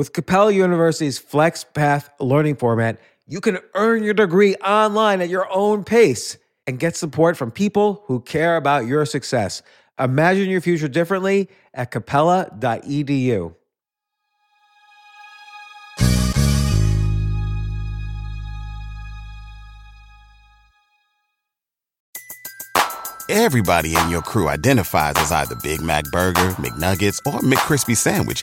With Capella University's FlexPath learning format, you can earn your degree online at your own pace and get support from people who care about your success. Imagine your future differently at capella.edu. Everybody in your crew identifies as either Big Mac Burger, McNuggets, or McCrispy Sandwich,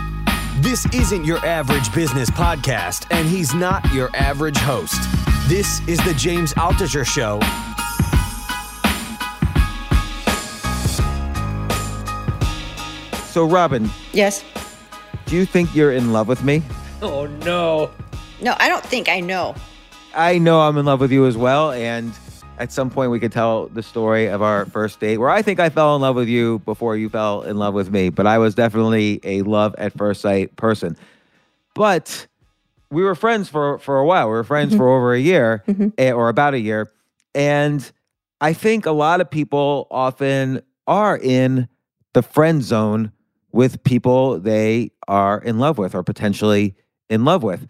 This isn't your average business podcast, and he's not your average host. This is the James Altucher Show. So, Robyn, Yes. do you think you're in love with me? Oh no. No, I don't think I know. I know I'm in love with you as well. And at some point, we could tell the story of our first date where I think I fell in love with you before you fell in love with me. But I was definitely a love at first sight person. But we were friends for, for a while. We were friends for over a year eh, or about a year. And I think a lot of people often are in the friend zone with people they are in love with or potentially in love with.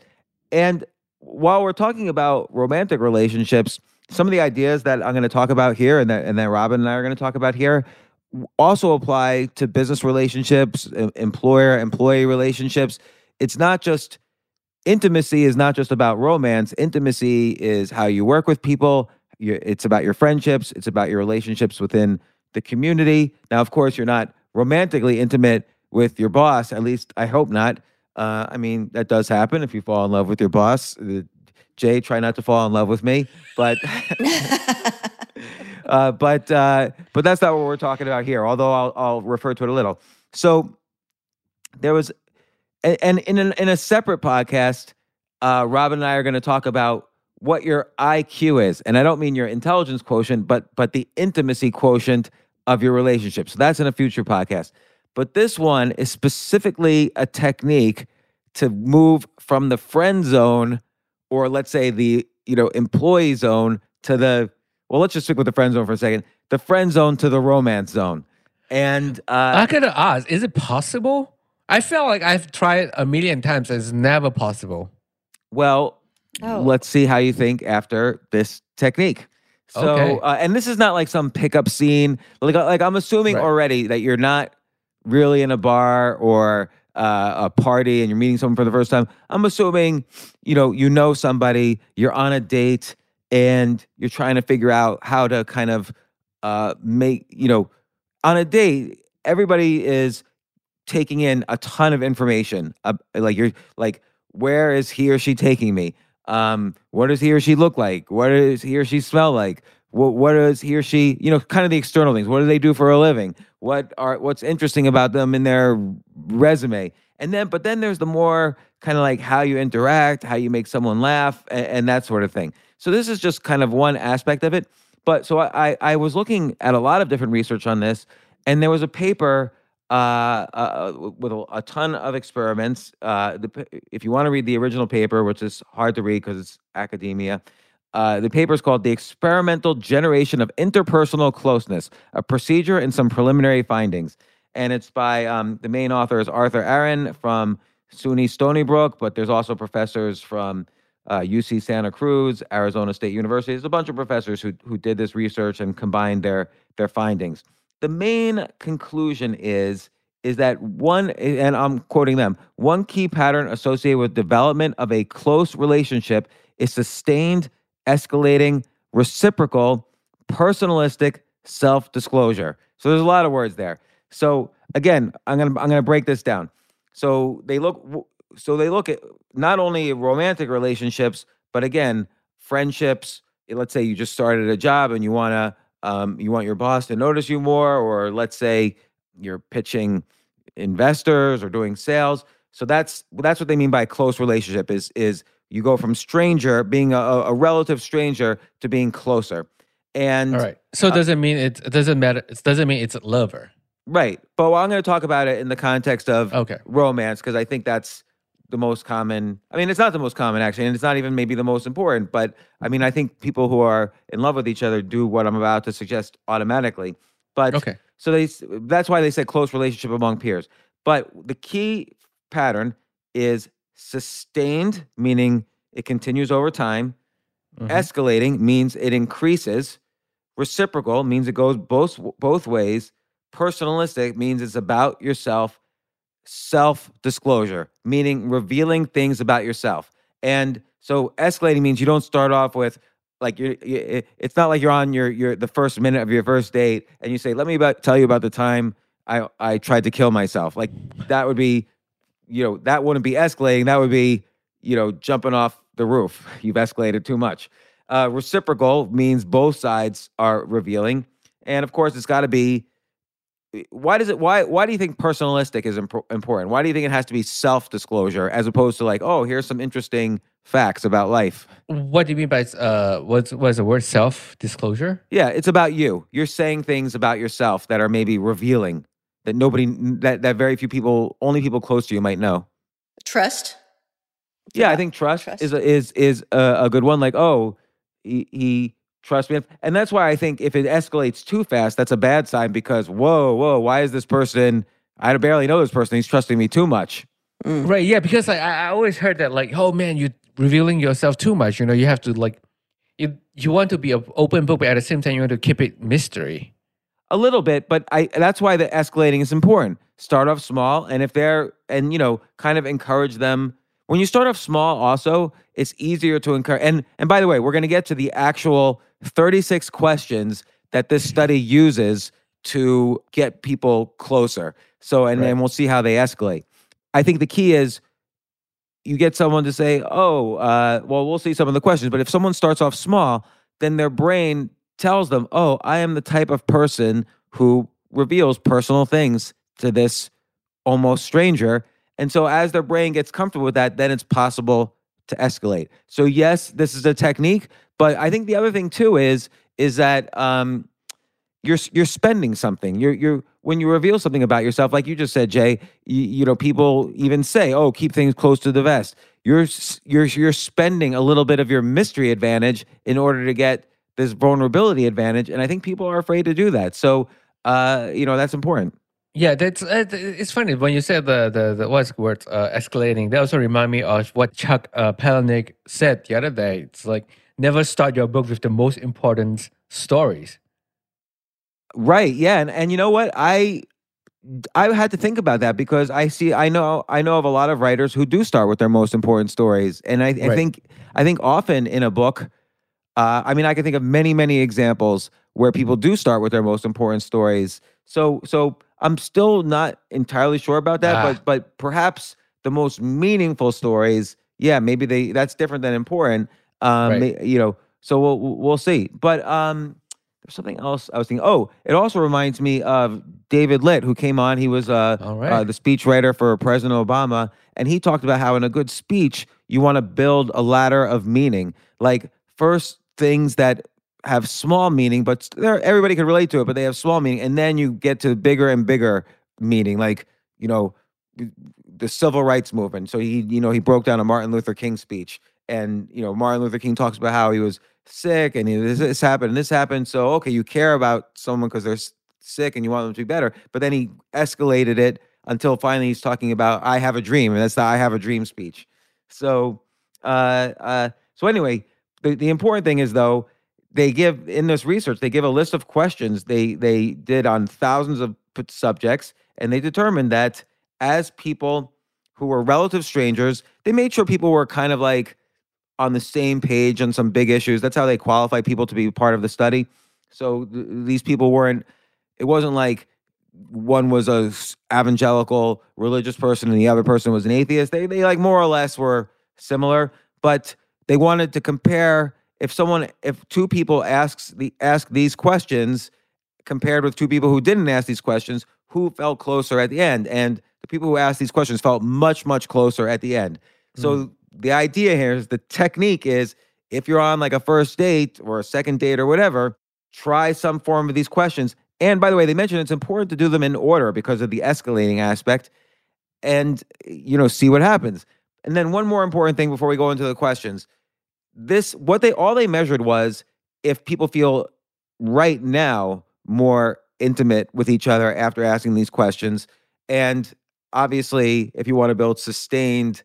And while we're talking about romantic relationships, some of the ideas that I'm going to talk about here and that, and that Robyn and I are going to talk about here also apply to business relationships, employer employee relationships. It's not just intimacy is not just about romance. Intimacy is how you work with people. it's about your friendships. It's about your relationships within the community. Now, of course, you're not romantically intimate with your boss. At least I hope not. Uh, I mean, that does happen if you fall in love with your boss. Jay, try not to fall in love with me, but uh, but uh, but that's not what we're talking about here. Although I'll I'll refer to it a little. So there was, and in an, in a separate podcast, uh, Robyn and I are going to talk about what your IQ is, and I don't mean your intelligence quotient, but but the intimacy quotient of your relationship. So that's in a future podcast. But this one is specifically a technique to move from the friend zone, or let's say the you know employee zone to the well, let's just stick with the friend zone for a second. The friend zone to the romance zone, and uh, I gotta ask, is it possible? I feel like I've tried a million times. And it's never possible. Well, Oh. let's see how you think after this technique. So, Okay. uh, and this is not like some pickup scene. Like, like I'm assuming Right. already that you're not really in a bar or uh, a party and you're meeting someone for the first time. I'm assuming, you know, you know somebody, you're on a date, and you're trying to figure out how to kind of uh, make, you know, on a date, everybody is taking in a ton of information. Uh, like you're like, where is he or she taking me? Um, what does he or she look like? What does he or she smell like? What what does he or she, you know, kind of the external things. What do they do for a living? What are what's interesting about them in their resume? And then, but then there's the more kind of like how you interact, how you make someone laugh, and, and that sort of thing. So this is just kind of one aspect of it. But so I I I was looking at a lot of different research on this, and there was a paper uh, uh, with a, a ton of experiments. Uh, the, if you want to read the original paper, which is hard to read because it's academia, uh, the paper is called "The Experimental Generation of Interpersonal Closeness: A Procedure and Some Preliminary Findings," and it's by um, the main author is Arthur Aron from SUNY Stony Brook, but there's also professors from uh, UC Santa Cruz, Arizona State University. There's a bunch of professors who who did this research and combined their their findings. The main conclusion is is that one, and I'm quoting them, one key pattern associated with development of a close relationship is sustained, escalating, reciprocal, personalistic self-disclosure. So there's a lot of words there. So again, I'm gonna I'm gonna break this down. So they look so they look at not only romantic relationships, but again, friendships. Let's say you just started a job and you wanna um, you want your boss to notice you more, or let's say you're pitching investors or doing sales. So that's that's what they mean by close relationship is is You go from stranger, being a, a relative stranger, to being closer. And All right. So uh, does it mean it, it doesn't matter? It doesn't mean it's a lover. right. But I'm going to talk about it in the context of Okay. romance because I think that's the most common. I mean, it's not the most common actually, and it's not even maybe the most important. But I mean, I think people who are in love with each other do what I'm about to suggest automatically. But Okay. so they that's why they said close relationship among peers. But the key pattern is sustained, meaning it continues over time. Mhm. Escalating means it increases. Reciprocal means it goes both both ways. Personalistic means it's about yourself. Self disclosure, meaning revealing things about yourself. And so escalating means you don't start off with like you're, you it's not like you're on your your the first minute of your first date and you say let me about, tell you about the time I I tried to kill myself. Like that would be you know that wouldn't be escalating. That would be you know jumping off the roof. You've escalated too much. Uh, reciprocal means both sides are revealing, and of course, it's got to be. Why does it? Why? Why do you think personalistic is impor- important? Why do you think it has to be self-disclosure as opposed to like, oh, here's some interesting facts about life? What do you mean by uh what's what's the word self disclosure? Yeah, it's about you. You're saying things about yourself that are maybe revealing that nobody, that that very few people, only people close to you might know. Trust. Yeah, I think trust, trust. is a, is is a, a good one. Like, oh, he, he trusts me, and that's why I think if it escalates too fast, that's a bad sign. Because whoa, whoa, why is this person? I barely know this person. He's trusting me too much. Mm. Right. Yeah. Because like, I, I always heard that like, oh man, you're revealing yourself too much. You know, you have to like, you you want to be an open book, but at the same time, you want to keep it mystery. A little bit, but I that's why the escalating is important. Start off small, and if they're and you know, kind of encourage them. When you start off small, also, it's easier to encourage. And and by the way, we're going to get to the actual 36 questions that this study uses to get people closer. So and then we'll see how they escalate. I think the key is you get someone to say, "Oh, uh, well, we'll see some of the questions." But if someone starts off small, then their brain tells them, "Oh, I am the type of person who reveals personal things to this almost stranger." And so, as their brain gets comfortable with that, then it's possible to escalate. So, yes, this is a technique, but I think the other thing too is is that um, you're you're spending something. You're you're when you reveal something about yourself, like you just said, Jay. You, you know, people even say, "Oh, keep things close to the vest." You're you're you're spending a little bit of your mystery advantage in order to get this vulnerability advantage, and I think people are afraid to do that. So, uh, you know, that's important. Yeah, that's uh, it's funny when you said the the, the what's the word uh, escalating. That also remind me of what Chuck uh, Palahniuk said the other day. It's like never start your book with the most important stories. Right. Yeah. And and you know what? I I had to think about that because I see I know I know of a lot of writers who do start with their most important stories. And I, I Right. think I think often in a book, uh, I mean I can think of many, many examples where people do start with their most important stories. So so I'm still not entirely sure about that, Ah. but but perhaps the most meaningful stories, yeah, maybe they that's different than important. Um, Right. you know, so we'll we'll see. But um there's something else I was thinking. Oh, it also reminds me of David Litt, who came on. He was uh, uh, right. the speechwriter for President Obama, and he talked about how in a good speech you want to build a ladder of meaning. Like first things that have small meaning, but everybody can relate to it, but they have small meaning, and then you get to bigger and bigger meaning. Like you know, the civil rights movement. So he, you know, he broke down a Martin Luther King speech, and you know, Martin Luther King talks about how he was sick and he, this, this happened and this happened. So okay, you care about someone because they're sick and you want them to be better. But then he escalated it until finally he's talking about I have a dream, and that's the I have a dream speech. So, uh, uh, so anyway, the, the important thing is though they give in this research they give a list of questions they they did on thousands of subjects and they determined that as people who were relative strangers they made sure people were kind of like on the same page on some big issues. That's how they qualify people to be part of the study. So th- these people weren't it wasn't like one was a evangelical religious person and the other person was an atheist. They they like more or less were similar but they wanted to compare if someone if two people asks the ask these questions compared with two people who didn't ask these questions who felt closer at the end and the people who asked these questions felt much much closer at the end so mm-hmm. the idea here is the technique is if you're on like a first date or a second date or whatever, try some form of these questions. And by the way, they mentioned it's important to do them in order because of the escalating aspect and you know, see what happens. And then one more important thing before we go into the questions. This what they all they measured was if people feel right now more intimate with each other after asking these questions. And obviously, if you want to build sustained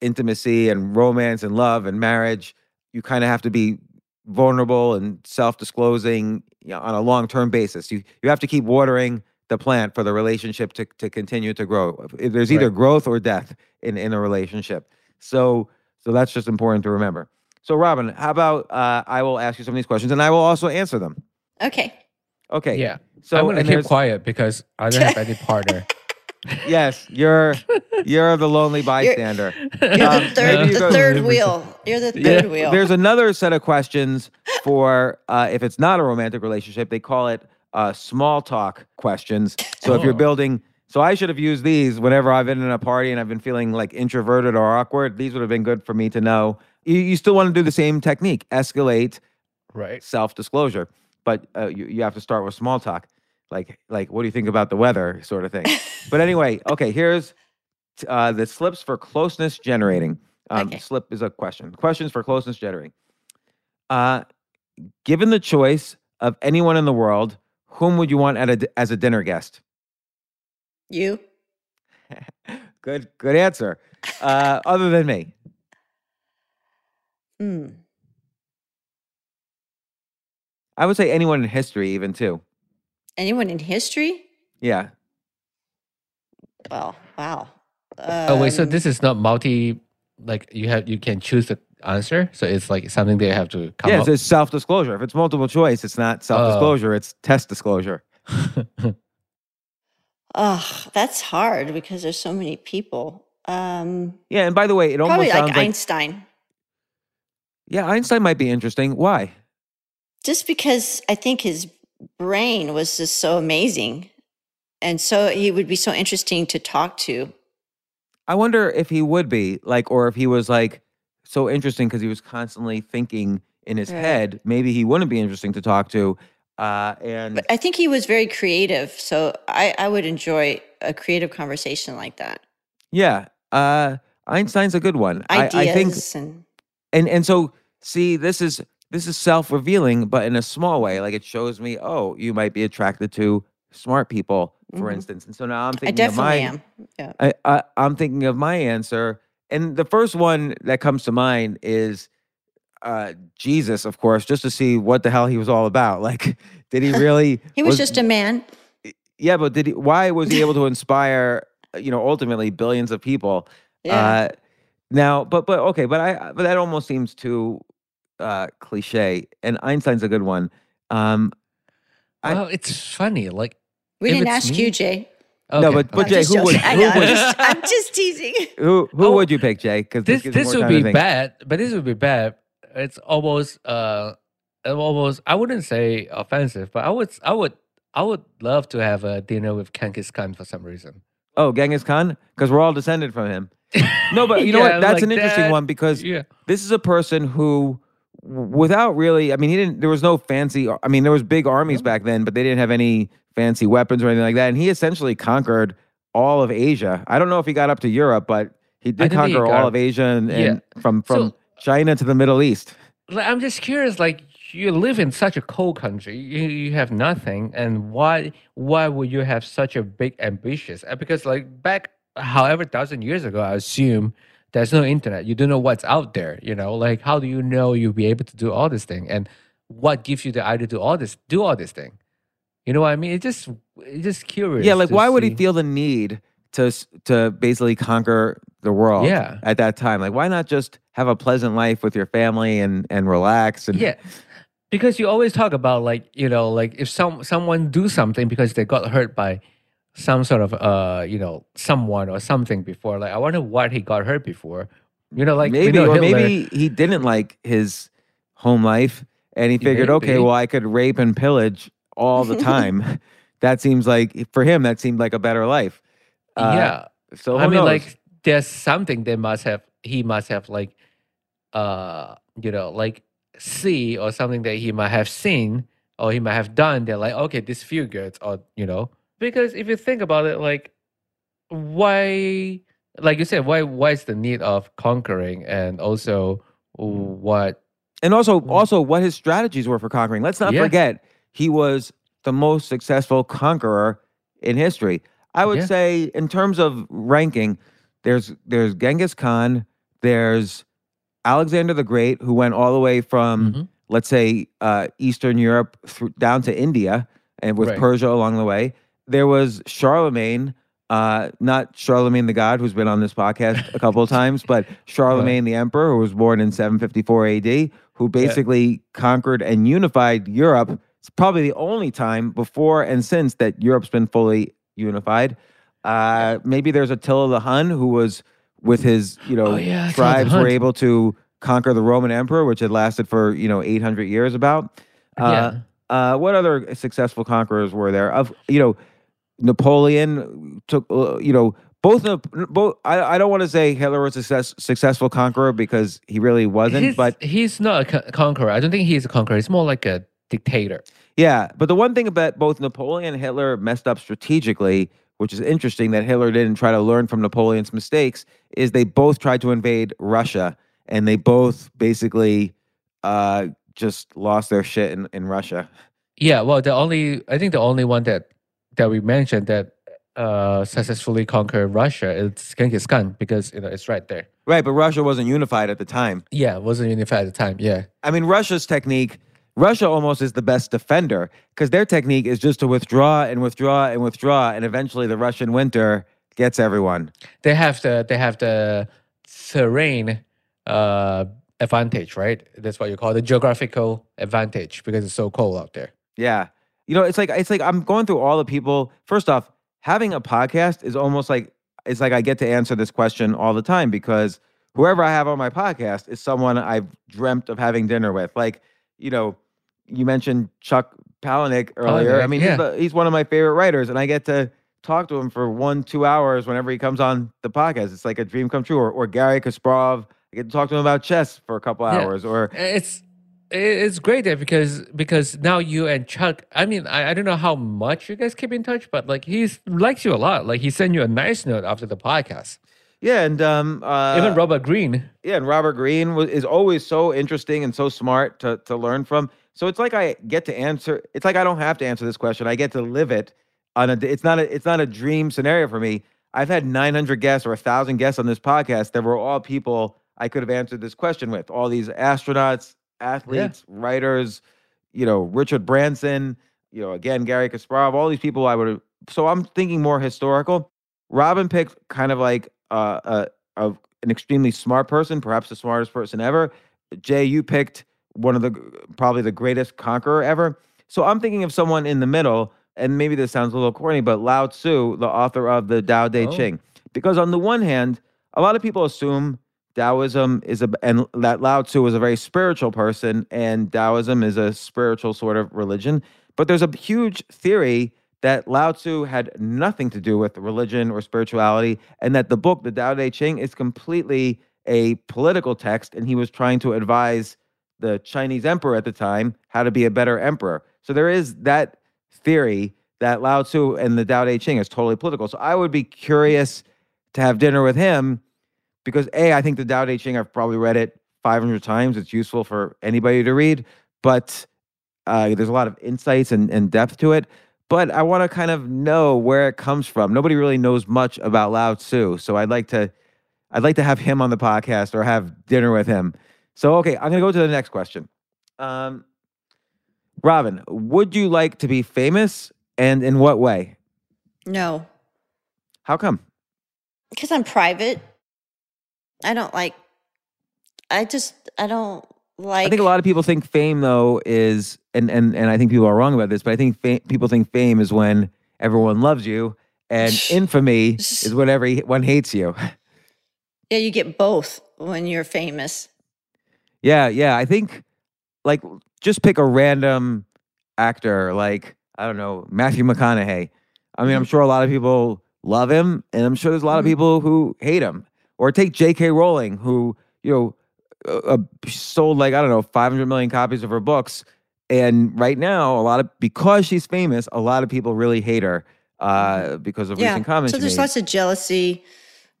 intimacy and romance and love and marriage, you kind of have to be vulnerable and self-disclosing you know, on a long-term basis. You you have to keep watering the plant for the relationship to to continue to grow. There's either Right. growth or death in in a relationship. So so that's just important to remember. So Robyn, how about uh, I will ask you some of these questions and I will also answer them. Okay. Okay. Yeah. So I'm gonna keep there's- quiet because I don't have any partner. Yes, you're you're the lonely bystander. You're Um, the third, you the third wheel. You're the third Yeah. wheel. There's another set of questions for uh, if it's not a romantic relationship. They call it uh, small talk questions. So if you're Oh. building, so I should have used these whenever I've been in a party and I've been feeling like introverted or awkward. These would have been good for me to know. You, you still want to do the same technique, escalate right. self disclosure, but uh, you, you have to start with small talk, like like what do you think about the weather, sort of thing. but anyway, okay, here's uh, the slips for closeness generating. Um, Okay. Slip is a question. Questions for closeness generating. Uh, given the choice of anyone in the world, whom would you want at a, as a dinner guest? You. Good, good answer. Uh, other than me, Hmm. I would say anyone in history, even too. Anyone in history? Yeah. Well, wow. oh wait, so Um, this is not multi. Like you have, you can choose the answer. So it's like something they have to come Yeah, up. it's self disclosure. If it's multiple choice, it's not self disclosure, it's test disclosure. Oh, that's hard because there's so many people. Um, Yeah, and by the way, it almost probably sounds like like Einstein, yeah, Einstein might be interesting. Why? just because I think his brain was just so amazing, and so he would be so interesting to talk to. I wonder if he would be like, or if he was like so interesting because he was constantly thinking in his Right. head. Maybe he wouldn't be interesting to talk to. Uh, and But I think he was very creative, so I, I would enjoy a creative conversation like that. yeah, uh, Einstein's a good one. I, Ideas I think, and and and so see, this is this is self revealing, but in a small way. Like it shows me, oh, you might be attracted to smart people, for Mhm. instance. And so now I'm I thinking of my, I definitely am. Yeah. I, I I'm thinking of my answer, and the first one that comes to mind is uh Jesus, of course, just to see what the hell he was all about. Like, did he really? He was, just a man. yeah, but did he? Why was he able to inspire? uh, You know, ultimately billions of people. Yeah. Uh, now, but but okay, but I but that almost seems too uh cliche. And Einstein's a good one. Um, I- well, it's funny. Like we didn't ask me- you, Jay. No, but- but I'm. Jay, who would- joking. I who know, I'm just, I'm just teasing. who who Oh, would you pick, Jay? Because this gives you this would be bad, but this would be bad. It's almost uh almost I wouldn't say offensive, but I would I would I would love to have a dinner with Genghis Khan for some reason. Oh, Genghis Khan, because we're all descended from him. No, but you know Yeah, what? That's like an interesting that. one because Yeah. this is a person who, without really, I mean, he didn't. There was no fancy. I mean, there was big armies back then, but they didn't have any fancy weapons or anything like that. And he essentially conquered all of Asia. I don't know if he got up to Europe, but he did think he conquer all of Asia and, and from from So- China to the Middle East. I'm just curious. Like you live in such a cold country, you, you have nothing, and why why would you have such a big ambitious? Because like back however thousand years ago, I assume there's no internet. You don't know what's out there. You know, like how do you know you'll be able to do all this thing, and what gives you the idea to all this do all this thing? You know what I mean? It's just it's just curious. Yeah, like why would he feel the need to to basically conquer the world? Yeah. at that time, like why not just have a pleasant life with your family and and relax and Yeah. Because you always talk about like, you know, like if some someone do something because they got hurt by some sort of uh, you know, someone or something before. Like I wonder what he got hurt before. You know, like maybe know or Hitler- maybe he didn't like his home life and he figured okay well i could rape and pillage all the time that seems like for him that seemed like a better life Uh, yeah. so I mean knows? like there's something they must have he must have like uh you know like see or something that he might have seen or he might have done they're like okay this feel good or you know because if you think about it like why like you said why why is the need of conquering and also what And also, also what his strategies were for conquering. Let's not Mm. Yeah. forget he was the most successful conqueror in history. I would Yeah. say, in terms of ranking, there's there's Genghis Khan, there's Alexander the Great, who went all the way from Mhm. let's say uh, Eastern Europe through, down to India, and with Right. Persia along the way. There was Charlemagne, uh, not Charlamagne tha God, who's been on this podcast a couple of times, but Charlemagne the Emperor, who was born in 754 AD, who basically conquered and unified Europe. It's probably the only time before and since that Europe's been fully unified. Uh, Maybe there's Attila the Hun, who was with his, you know, Oh, yeah, tribes were able to conquer the Roman Emperor, which had lasted for you know 800 years. About uh, uh, what other successful conquerors were there? Of you know, Napoleon took uh, you know both both. I, I don't want to say Hitler was a success, successful conqueror because he really wasn't, he's, but he's not a conqueror i don't think he's a conqueror he's more like a dictator yeah. But the one thing about both Napoleon and Hitler messed up strategically, which is interesting that Hitler didn't try to learn from Napoleon's mistakes, is they both tried to invade Russia and they both basically uh, just lost their shit in, in Russia. Yeah, well, the only I think the only one that that we mentioned that uh successfully conquered Russia is Genghis Khan because you know it's right there. Right, but Russia wasn't unified at the time. Yeah, it wasn't unified at the time. Yeah, I mean, Russia's technique, Russia almost is the best defender because their technique is just to withdraw and withdraw and withdraw, and eventually the Russian winter gets everyone. they have the they have the terrain uh advantage, right? That's what you call the geographical advantage because it's so cold out there. Yeah. You know, it's like it's like I'm going through all the people. First off, having a podcast is almost like it's like I get to answer this question all the time because whoever I have on my podcast is someone I've dreamt of having dinner with. Like, you know, you mentioned Chuck Palahniuk earlier. I mean, yeah. he's, the, he's one of my favorite writers, and I get to talk to him for one, two hours whenever he comes on the podcast. It's like a dream come true. Or, or Gary Kasparov, I get to talk to him about chess for a couple Yeah. hours. Or It's it's great there because because now you and Chuck. I mean, I, I don't know how much you guys keep in touch, but like he likes you a lot. Like he sent you a nice note after the podcast. yeah, and um, uh, Even Robert Greene. Yeah, and Robert Greene was, is always so interesting and so smart to to learn from. So it's like I get to answer. It's like I don't have to answer this question. I get to live it on a. It's not a. It's not a dream scenario for me. I've had 900 guests or a thousand guests on this podcast that were all people I could have answered this question with. All these astronauts, athletes, writers. You know, Richard Branson. You know, again Gary Kasparov. All these people I would have. So I'm thinking more historical. Robyn picked kind of like uh, a, a an extremely smart person, perhaps the smartest person ever. Jay, you picked one of the probably the greatest conqueror ever. So I'm thinking of someone in the middle, and maybe this sounds a little corny, but Lao Tzu, the author of the Tao Te Oh. Ching. Because on the one hand, a lot of people assume Taoism is a and that Lao Tzu was a very spiritual person, and Taoism is a spiritual sort of religion. But there's a huge theory that Lao Tzu had nothing to do with religion or spirituality, and that the book, the Tao Te Ching, is completely a political text, and he was trying to advise the Chinese emperor at the time how to be a better emperor. So there is that theory that Lao Tzu and the Tao Te Ching is totally political. So I would be curious to have dinner with him because A, I think the Tao Te Ching, I've probably read it 500 times. It's useful for anybody to read, but uh, there's a lot of insights and, and depth to it. But I want to kind of know where it comes from. Nobody really knows much about Lao Tzu, so I'd like to, I'd like to have him on the podcast or have dinner with him. So okay, I'm gonna go to the next question. Um, Robyn, would you like to be famous, and in what way? No, How come? because I'm private. I don't like. I just I don't like. I think a lot of people think fame though is, and and and I think people are wrong about this, but I think people think fame is when everyone loves you, and infamy is when everyone hates you. Yeah, you get both when you're famous. Yeah, yeah. I think like just pick a random actor, like I don't know, Matthew McConaughey. I mean, I'm sure a lot of people love him, and I'm sure there's a lot of Mhm. people who hate him. Or take J.K. Rowling, who you know uh, sold like I don't know 500 million copies of her books, and right now a lot of because she's famous, a lot of people really hate her uh, because of recent comments. So there's made. lots of jealousy.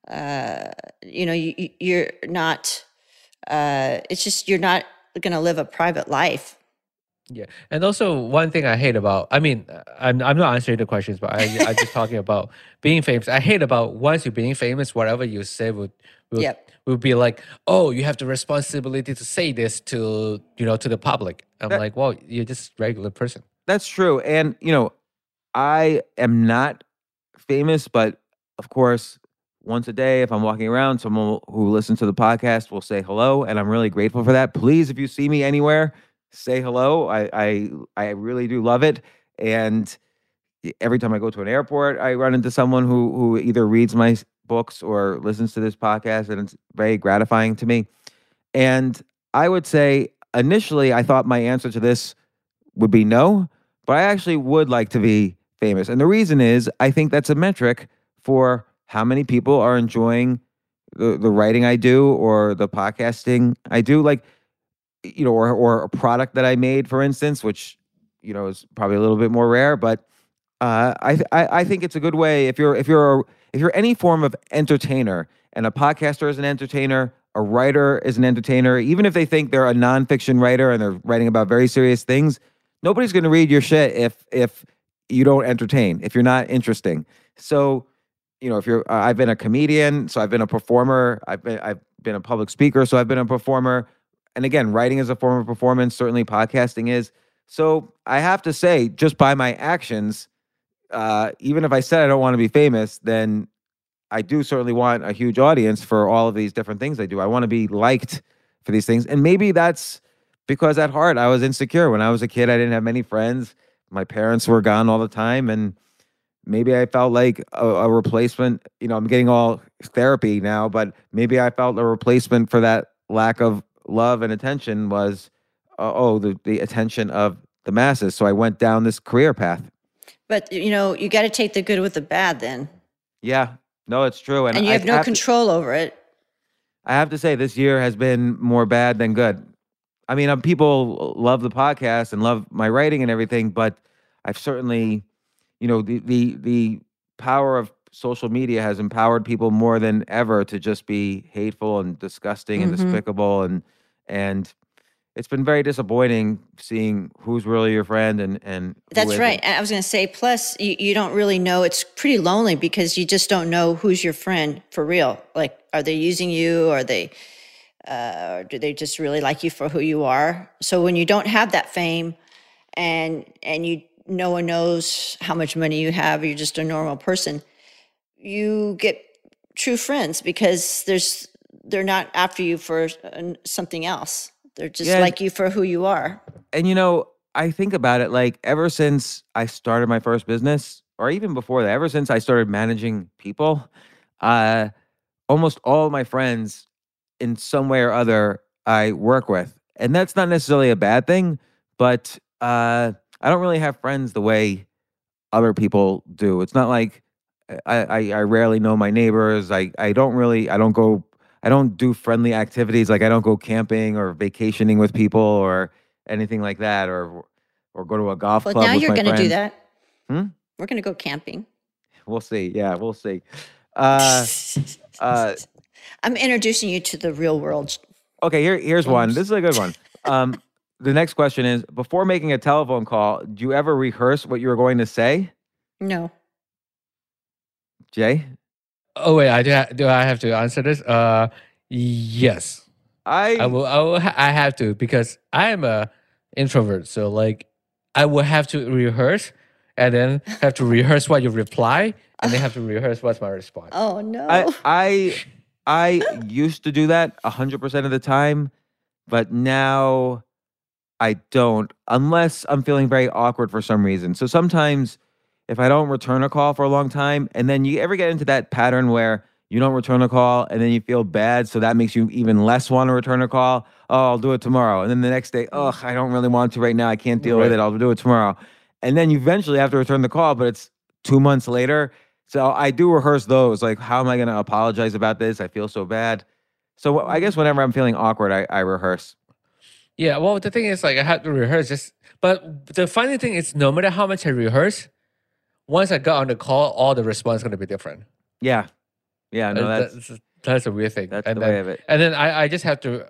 Uh, you know, you- you're not. Uh, it's just you're not going to live a private life. Yeah, and also one thing I hate about, I mean, I'm I'm not answering the questions, but I I'm just talking about being famous. I hate about once you're being famous, whatever you say would would, Yep. would be like, oh, you have the responsibility to say this to you know to the public. I'm That- like, well, you're just a regular person. That's true. And, you know, I am not famous, but of course, once a day, if I'm walking around, someone who listens to the podcast will say hello. And I'm really grateful for that. Please, if you see me anywhere, say hello. I, I, I really do love it. And every time I go to an airport, I run into someone who, who either reads my books or listens to this podcast. And it's very gratifying to me. And I would say initially, I thought my answer to this would be no, but I actually would like to be famous. And the reason is I think that's a metric for how many people are enjoying the, the writing I do or the podcasting I do. Like, you know, or, or a product that I made, for instance, which, you know, is probably a little bit more rare, but uh, I, I I think it's a good way if you're if you're a, if you're any form of entertainer and a podcaster is an entertainer, a writer is an entertainer, even if they think they're a nonfiction writer and they're writing about very serious things, nobody's going to read your shit if if you don't entertain, if you're not interesting. So, you know, if you're I've been a comedian, so I've been a performer, I've been I've been a public speaker, so I've been a performer. And again, writing is a form of performance, certainly podcasting is. So, I have to say just by my actions uh, even if I said I don't want to be famous, then I do certainly want a huge audience for all of these different things I do. I want to be liked for these things. And maybe that's because at heart I was insecure. When I was a kid, I didn't have many friends. My parents were gone all the time. And maybe I felt like a, a replacement. You know, I'm getting all therapy now, but maybe I felt a replacement for that lack of love and attention was, uh, oh, the, the attention of the masses. So I went down this career path. But you know, you got to take the good with the bad then, Yeah, no, it's true, and you I have no to- control over it. I have to say, this year has been more bad than good. I mean, um, people love the podcast and love my writing and everything, but I've certainly, you know, the the the power of social media has empowered people more than ever to just be hateful and disgusting and Mhm. despicable and and it's been very disappointing seeing who's really your friend and and That's right. I was going to say, plus, you, you don't really know. It's pretty lonely because you just don't know who's your friend for real. Like, are they using you? Are they, uh, or do they just really like you for who you are? So when you don't have that fame, and and you no one knows how much money you have, you're just a normal person. You get true friends because there's they're not after you for something else. They're just Yeah. like you for who you are. and you know, I think about it like ever since I started my first business, or even before that, ever since I started managing people, uh, almost all my friends, in some way or other, I work with, and that's not necessarily a bad thing, but uh, I don't really have friends the way other people do. It's not like I, I, I rarely know my neighbors. I, I don't really, I don't go, I don't do friendly activities. Like I don't go camping or vacationing with people or anything like that, or or go to a golf Well, club. now you're going to do that. Hmm? We're going to go camping. We'll see. Yeah, we'll see. Uh, uh, I'm introducing you to the real world. okay, here, here's one. This is a good one. Um, the next question is: Before making a telephone call, do you ever rehearse what you were going to say, No. Jay? Oh wait, I do. Ha- do I have to answer this? Uh, yes, I, I will. I will. Ha- I have to because I am a introvert. So like, I will have to rehearse, and then have to rehearse what you reply, and then have to rehearse what's my response. Oh, no. I, I, I used to do that hundred percent of the time, but now I don't, unless I'm feeling very awkward for some reason. So sometimes, if I don't return a call for a long time, and then you ever get into that pattern where you don't return a call and then you feel bad, so that makes you even less want to return a call. Oh, I'll do it tomorrow, and then the next day, oh, I don't really want to right now. I can't deal with it. I'll do it tomorrow, and then you eventually have to return the call, but it's two months later So I do rehearse those. Like, how am I going to apologize about this? I feel so bad. So I guess mm-hmm. whenever I'm feeling awkward, I, I rehearse. Yeah, well, the thing is, like, I had to rehearse just, but the funny thing is, no matter how much I rehearse, once I got on the call, all the response is going to be different. Yeah. Yeah. No, Uh, that's, that's, that's a weird thing. that's and the then, way of it. And then I, I just have to,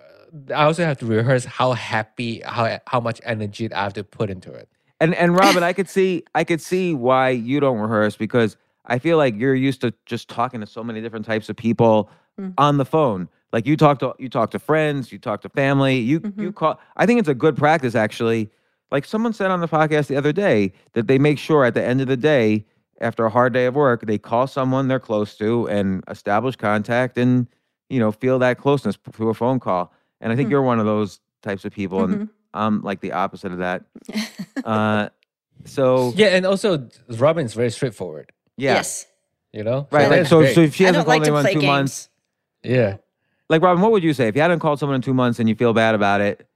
I also have to rehearse how happy, how how much energy I have to put into it. And and Robyn, I could see I could see why you don't rehearse because I feel like you're used to just talking to so many different types of people Mm. on the phone. Like you talk to you talk to friends, you talk to family, you you mm-hmm. call I think it's a good practice actually. Like someone said on the podcast the other day that they make sure at the end of the day after a hard day of work, they call someone they're close to and establish contact and you know, feel that closeness through a phone call. And I think hmm. you're one of those types of people and mm-hmm. I'm like the opposite of that. Uh so Yeah, and also Robyn's very straightforward. yeah. Yes. You know, Right. Like so, so if she hasn't don't like called to anyone in two games. months, yeah. Like Robyn, what would you say if you hadn't called someone in two months and you feel bad about it?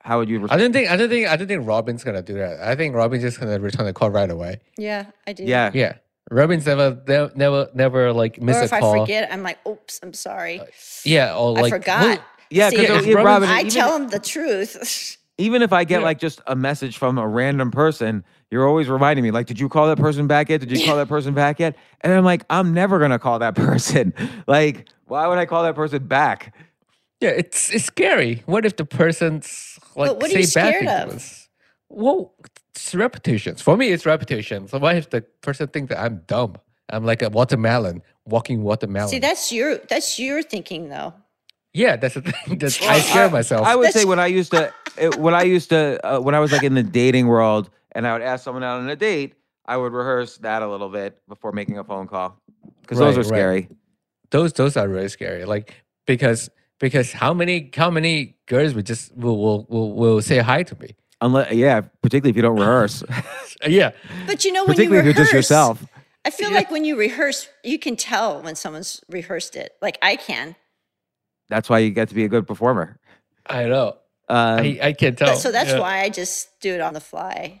How would you I don't think I don't think I don't think Robyn's gonna do that. I think Robyn's just gonna return the call right away. Yeah, I do. Yeah. Yeah, Robyn's never never never, never like miss Or a if I forget, I'm like, oops, I'm sorry. Uh, yeah, or like I forgot. Yeah, because Yeah, yeah, Robyn- Robyn, I even, tell him the truth. even if I get Yeah. like just a message from a random person, you're always reminding me, like, did you call that person back yet? Did you call that person back yet? And I'm like, I'm never gonna call that person. like, why would I call that person back? Yeah, it's it's scary. What if the person's like what are say you bad scared things of? us? Well, it's reputations. For me, it's reputation. So what if the person thinks that I'm dumb? I'm like a watermelon, walking watermelon. See, that's your that's your thinking though. yeah, that's the thing. That I scare myself. I would say when I used to, it, when I used to, uh, when I was like in the dating world, and I would ask someone out on a date, I would rehearse that a little bit before making a phone call because those Right, are right. Scary. those those are really scary. Like because because how many how many girls would just will will will, will say hi to me? Unless, yeah, particularly if you don't rehearse, yeah, But you know, when you particularly if you're just yourself. I feel like when you rehearse, you can tell when someone's rehearsed it. Like I can. That's why you get to be a good performer. I know. Um, I I can tell. But, so that's Yeah. why I just do it on the fly.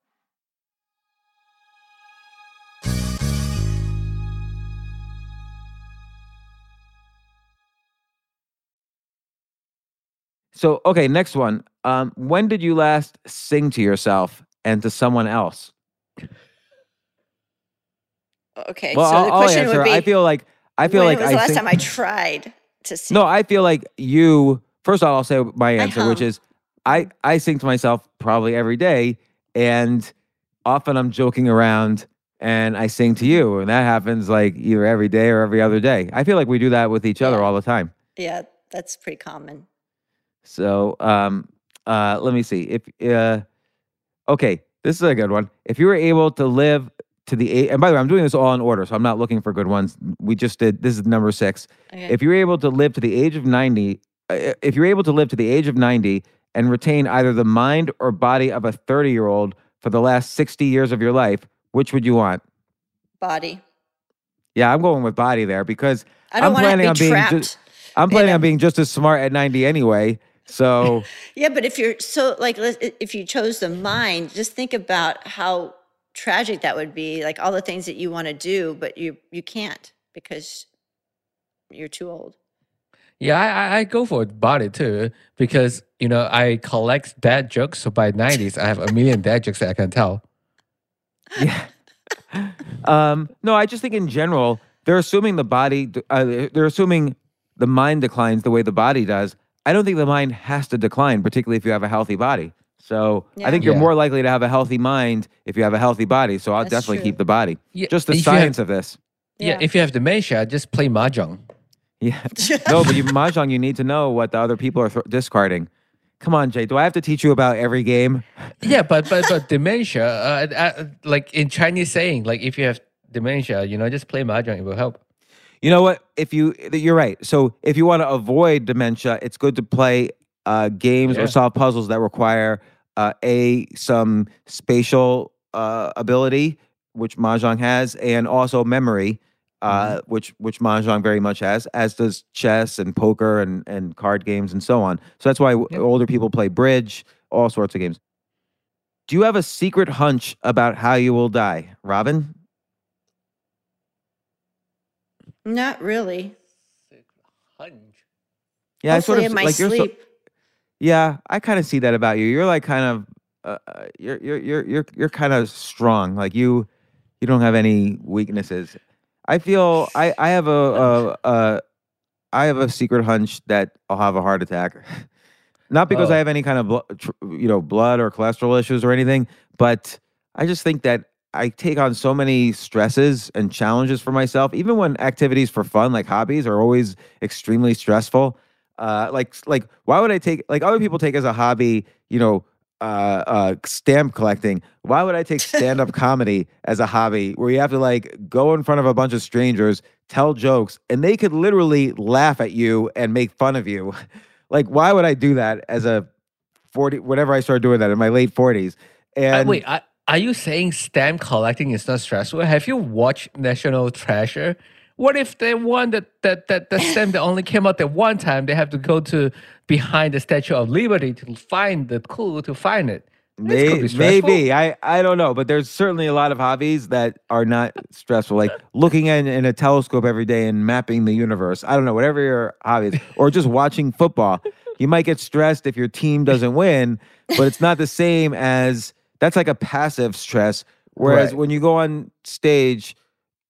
So, okay, next one. Um, when did you last sing to yourself and to someone else? Okay, Well, so I'll, the I'll question answer. would be I feel like I feel like was I the last sing- time I tried to sing? No, I feel like you. First of all, I'll say my answer, which is I I sing to myself probably every day, and often I'm joking around and I sing to you, and that happens like either every day or every other day. I feel like we do that with each other Yeah. all the time. yeah, that's pretty common. So, um, uh, let me see if uh, okay, this is a good one. If you were able to live to the age, and by the way, I'm doing this all in order, so I'm not looking for good ones. We just did this is number six. Okay. If you're able to live to the age of 90, uh, if you're able to live to the age of 90 and retain either the mind or body of a 30 year old for the last 60 years of your life, which would you want? Body. Yeah, I'm going with body there because I don't I'm want to planning be on being just, I'm planning on being just as smart at 90 anyway. So Yeah, but if you're so like, if you chose the mind, just think about how tragic that would be. Like all the things that you want to do, but you you can't because you're too old. Yeah, I, I- I go for body too because you know I collect dad jokes. So by nineties, I have a million dad jokes that I can tell. yeah. um, no, I just think in general, they're assuming the body, uh, they're assuming the mind declines the way the body does. I don't think the mind has to decline, particularly if you have a healthy body. So I think you're Yeah. more likely to have a healthy mind if you have a healthy body. So I'll That's definitely true. keep the body. Yeah, Just the if you have- science of this. Yeah. if you have dementia, just play mahjong. Yeah. no, but you mahjong, you need to know what the other people are th- discarding. Come on, Jay. Do I have to teach you about every game? Yeah, but but but dementia, uh, uh, like in Chinese saying, like if you have dementia, you know, just play mahjong, it will help. You know what? If you, you're right. So if you want to avoid dementia, it's good to play uh, games Yeah. or solve puzzles that require uh, a some spatial uh, ability, which mahjong has, and also memory, uh, which which mahjong very much has, as does chess and poker and and card games and so on. So that's why Yep. older people play bridge, all sorts of games. Do you have a secret hunch about how you will die, Robyn? Not really. Yeah, I sort of in my like you're so, sleep. Yeah, I kind of see that about you. You're like kind of uh, uh, you're you're you're you're you're kind of strong. Like you you don't have any weaknesses. I feel I I have a, a, a I have a secret hunch that I'll have a heart attack. Not because I Oh. have any kind of blo- tr- you know blood or cholesterol issues or anything, but I just think that I take on so many stresses and challenges for myself. Even when activities for fun, like hobbies, are always extremely stressful. Uh, like like why would I take like other people take as a hobby, you know, uh, uh, stamp collecting. Why would I take stand up comedy as a hobby where you have to like go in front of a bunch of strangers, tell jokes, and they could literally laugh at you and make fun of you? like, why would I do that as a 40, whenever I started doing that in my late 40s? Uh, And wait, I, are you saying stamp collecting is not stressful? Have you watched National Treasure? What if they want that that that the stamp that only came out that one time? They have to go to behind the Statue of Liberty to find the clue to find it. May- maybe I I don't know, but there's certainly a lot of hobbies that are not stressful, like looking in, in a telescope every day and mapping the universe. I don't know, whatever your hobby is, or just watching football. You might get stressed if your team doesn't win, but it's not the same as that's like a passive stress. Whereas Right. when you go on stage,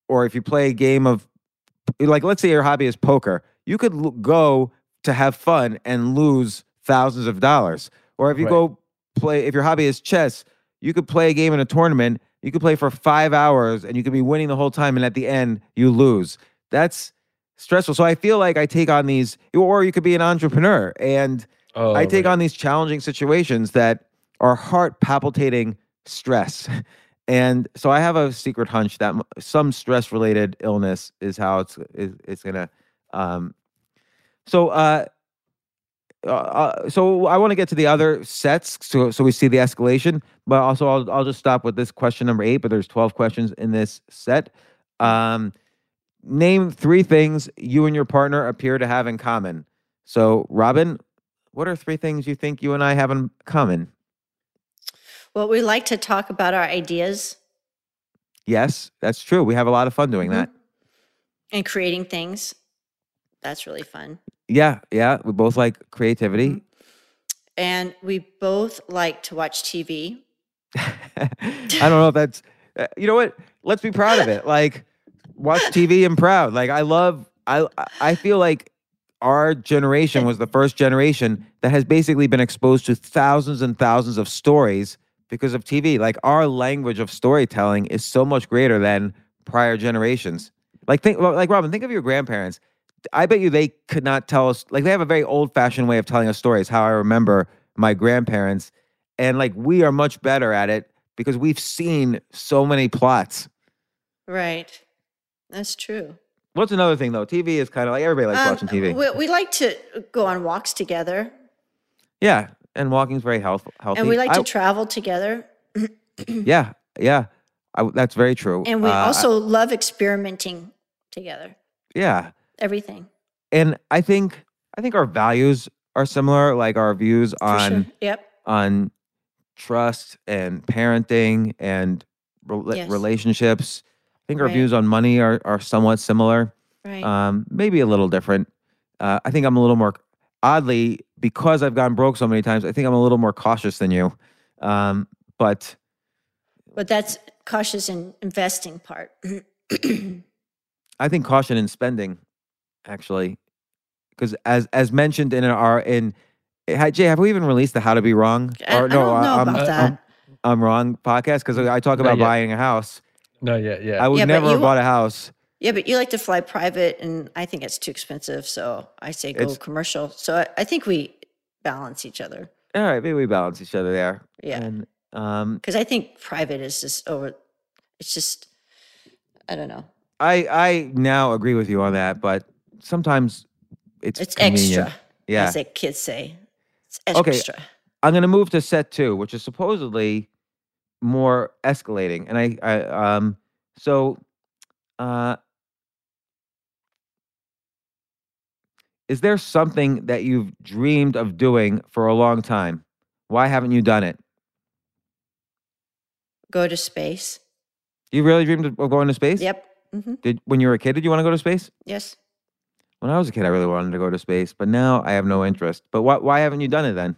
or if you play a game of, like, let's say your hobby is poker, you could l- go to have fun and lose thousands of dollars. Or if you Right. go play, if your hobby is chess, you could play a game in a tournament. You could play for five hours and you could be winning the whole time, and at the end you lose. That's stressful. So I feel like I take on these, or you could be an entrepreneur, and Oh, I take right. on these challenging situations that are heart palpitating stress. And so I have a secret hunch that some stress related illness is how it's it's gonna. Um, so uh, uh, uh, so I want to get to the other sets, so so we see the escalation. But also, I'll I'll just stop with this question number eight. But there's twelve questions in this set. Um, name three things you and your partner appear to have in common. So, Robyn, what are three things you think you and I have in common? Well, we like to talk about our ideas Yes, that's true. We have a lot of fun doing that. and creating things. That's really fun. Yeah, yeah. We both like creativity. Mm-hmm. And we both like to watch TV. I don't know if that's, uh, you know what? Let's be proud of it. Like, watch TV and proud. Like, I love. I I feel like our generation was the first generation that has basically been exposed to thousands and thousands of stories because of TV. Like, our language of storytelling is so much greater than prior generations. Like, think like Robyn. Think of your grandparents. I bet you they could not tell us. Like, they have a very old fashioned way of telling us stories. How I remember my grandparents, and like we are much better at it because we've seen so many plots. Right. That's true. What's another thing though? TV is kind of like everybody likes Um, watching TV. We, we like to go on walks together yeah, and walking's very health, healthy. and we like to travel together. yeah, yeah, I, that's very true. And we Uh, I- also love experimenting together. yeah, Everything. and I think I think our values are similar, like our views on sure. Yep. on trust and parenting and rela- Yes. relationships. I think our Right. views on money are are somewhat similar. Right. um, maybe a little different. Uh, I think I'm a little more, oddly, because I've gone broke so many times. I think I'm a little more cautious than you. Um, but but that's cautious in investing part. I think caution in spending, actually, because as as mentioned in our in Hi, Jay, have we even released the How to Be Wrong? I, I don't know I'm, about uh, that. I'm, I'm wrong podcast because I talk about buying a house. No, yeah, yeah. I would Yeah, never have bought a house. Yeah, but you like to fly private, and I think it's too expensive. So I say go It's- commercial. So I, I think we balance each other All right, maybe we balance each other there. Yeah. And, um, because I think private is just over. It's just, I don't know. I I now agree with you on that, but sometimes it's It's convenient. extra, Yeah. as the kids say. It's Okay. extra. I'm going to move to set two, which is supposedly more escalating. And I, I um, so, uh, is there something that you've dreamed of doing for a long time? Why haven't you done it? Go to space. You really dreamed of going to space? Yep. hmm Did when you were a kid? Did you want to go to space? Yes. When I was a kid, I really wanted to go to space, but now I have no interest. But why why haven't you done it then?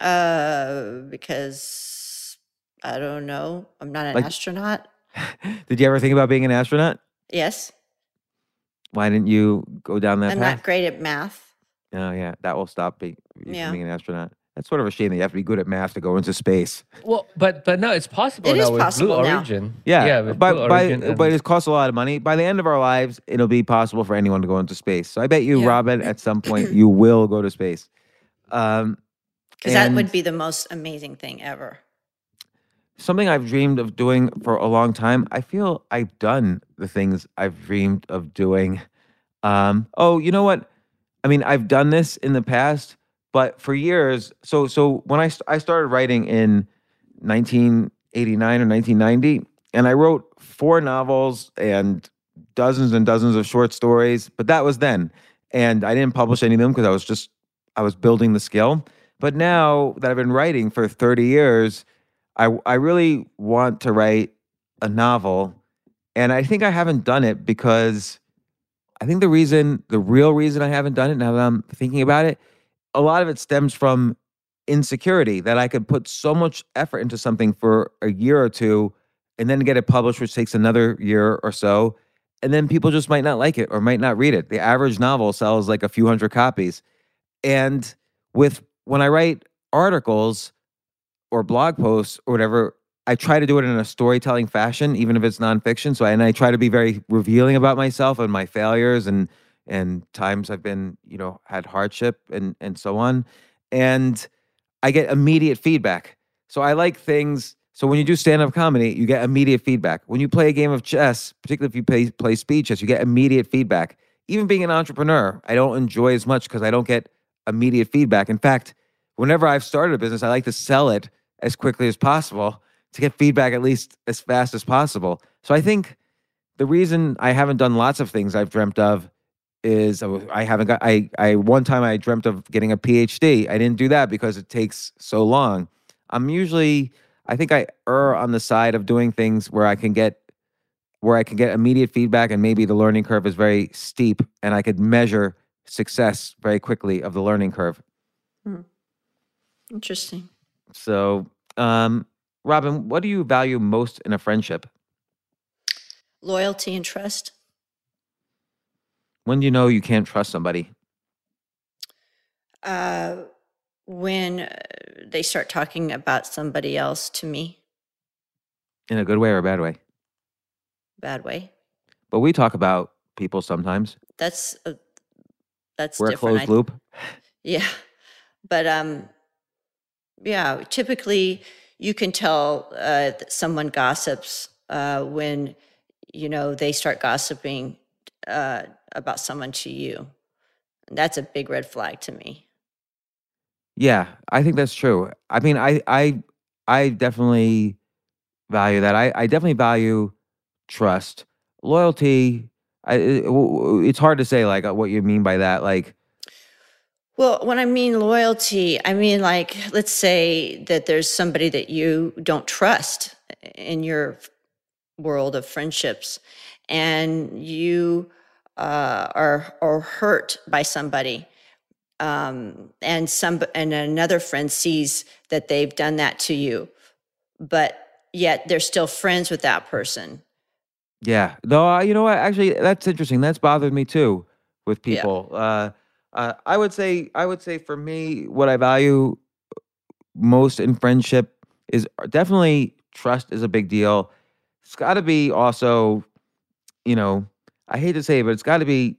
Uh, because I don't know. I'm not an Like- astronaut. Did you ever think about being an astronaut? Yes. Why didn't you go down that I'm path? not great at math. Oh yeah, that will stop be, Yeah. being an astronaut. That's sort of a shame that you have to be good at math to go into space. well, but but no, it's possible It now is with possible Blue now. Origin. Yeah, yeah, with but Blue by, Origin but it costs a lot of money. By the end of our lives, it'll be possible for anyone to go into space. So I bet you, Yeah. Robyn, at some point you will go to space. Um, Because that would And- be the most amazing thing ever. Something I've dreamed of doing for a long time. I feel I've done the things I've dreamed of doing. Um, oh, you know what? I mean, I've done this in the past, but for years. So, so when I st- I started writing in 1989 or 1990, and I wrote four novels and dozens and dozens of short stories. But that was then, and I didn't publish any of them because I was just I was building the skill. But now that I've been writing for 30 years, I I really want to write a novel, and I think I haven't done it because I think the reason, the real reason I haven't done it now that I'm thinking about it, a lot of it stems from insecurity that I could put so much effort into something for a year or two and then get it published, which takes another year or so. And then people just might not like it or might not read it. The average novel sells like a few hundred copies. And with when I write articles or blog posts or whatever, I try to do it in a storytelling fashion, even if it's nonfiction. So, I, and I try to be very revealing about myself and my failures and and times I've been, you know, had hardship and and so on. And I get immediate feedback. So I like things. So when you do stand-up comedy, you get immediate feedback. When you play a game of chess, particularly if you play play speed chess, you get immediate feedback. Even being an entrepreneur, I don't enjoy as much because I don't get immediate feedback. In fact, whenever I've started a business, I like to sell it as quickly as possible to get feedback at least as fast as possible. So I think the reason I haven't done lots of things I've dreamt of is oh, I haven't got I I one time I dreamt of getting a PhD. I didn't do that because it takes so long. I'm usually I think I err on the side of doing things where I can get where I can get immediate feedback and maybe the learning curve is very steep and I could measure success very quickly of the learning curve. Hmm. Interesting. So, um Robyn, what do you value most in a friendship? Loyalty and trust. When do you know you can't trust somebody? Uh, when uh, they start talking about somebody else to me, In a good way or a bad way? bad way. But we talk about people sometimes. That's a, that's We're a closed I- loop. Yeah. But um yeah, typically you can tell uh someone gossips uh when you know they start gossiping uh about someone to you. That's a big red flag to me. Yeah, I think that's true. I mean, I I I definitely value that. I I definitely value trust, loyalty. I it- it's hard to say like uh, what you mean by that. Like, Well, when I mean loyalty, I mean like let's say that there's somebody that you don't trust in your world of friendships and you uh, are are hurt by somebody um, and some and another friend sees that they've done that to you but yet they're still friends with that person yeah, no, uh, you know what? Actually, that's interesting. That's bothered me too with Yeah. people. Uh, Uh, I would say, I would say for me, what I value most in friendship is definitely trust is a big deal. It's got to be also, you know, I hate to say it, but it's got to be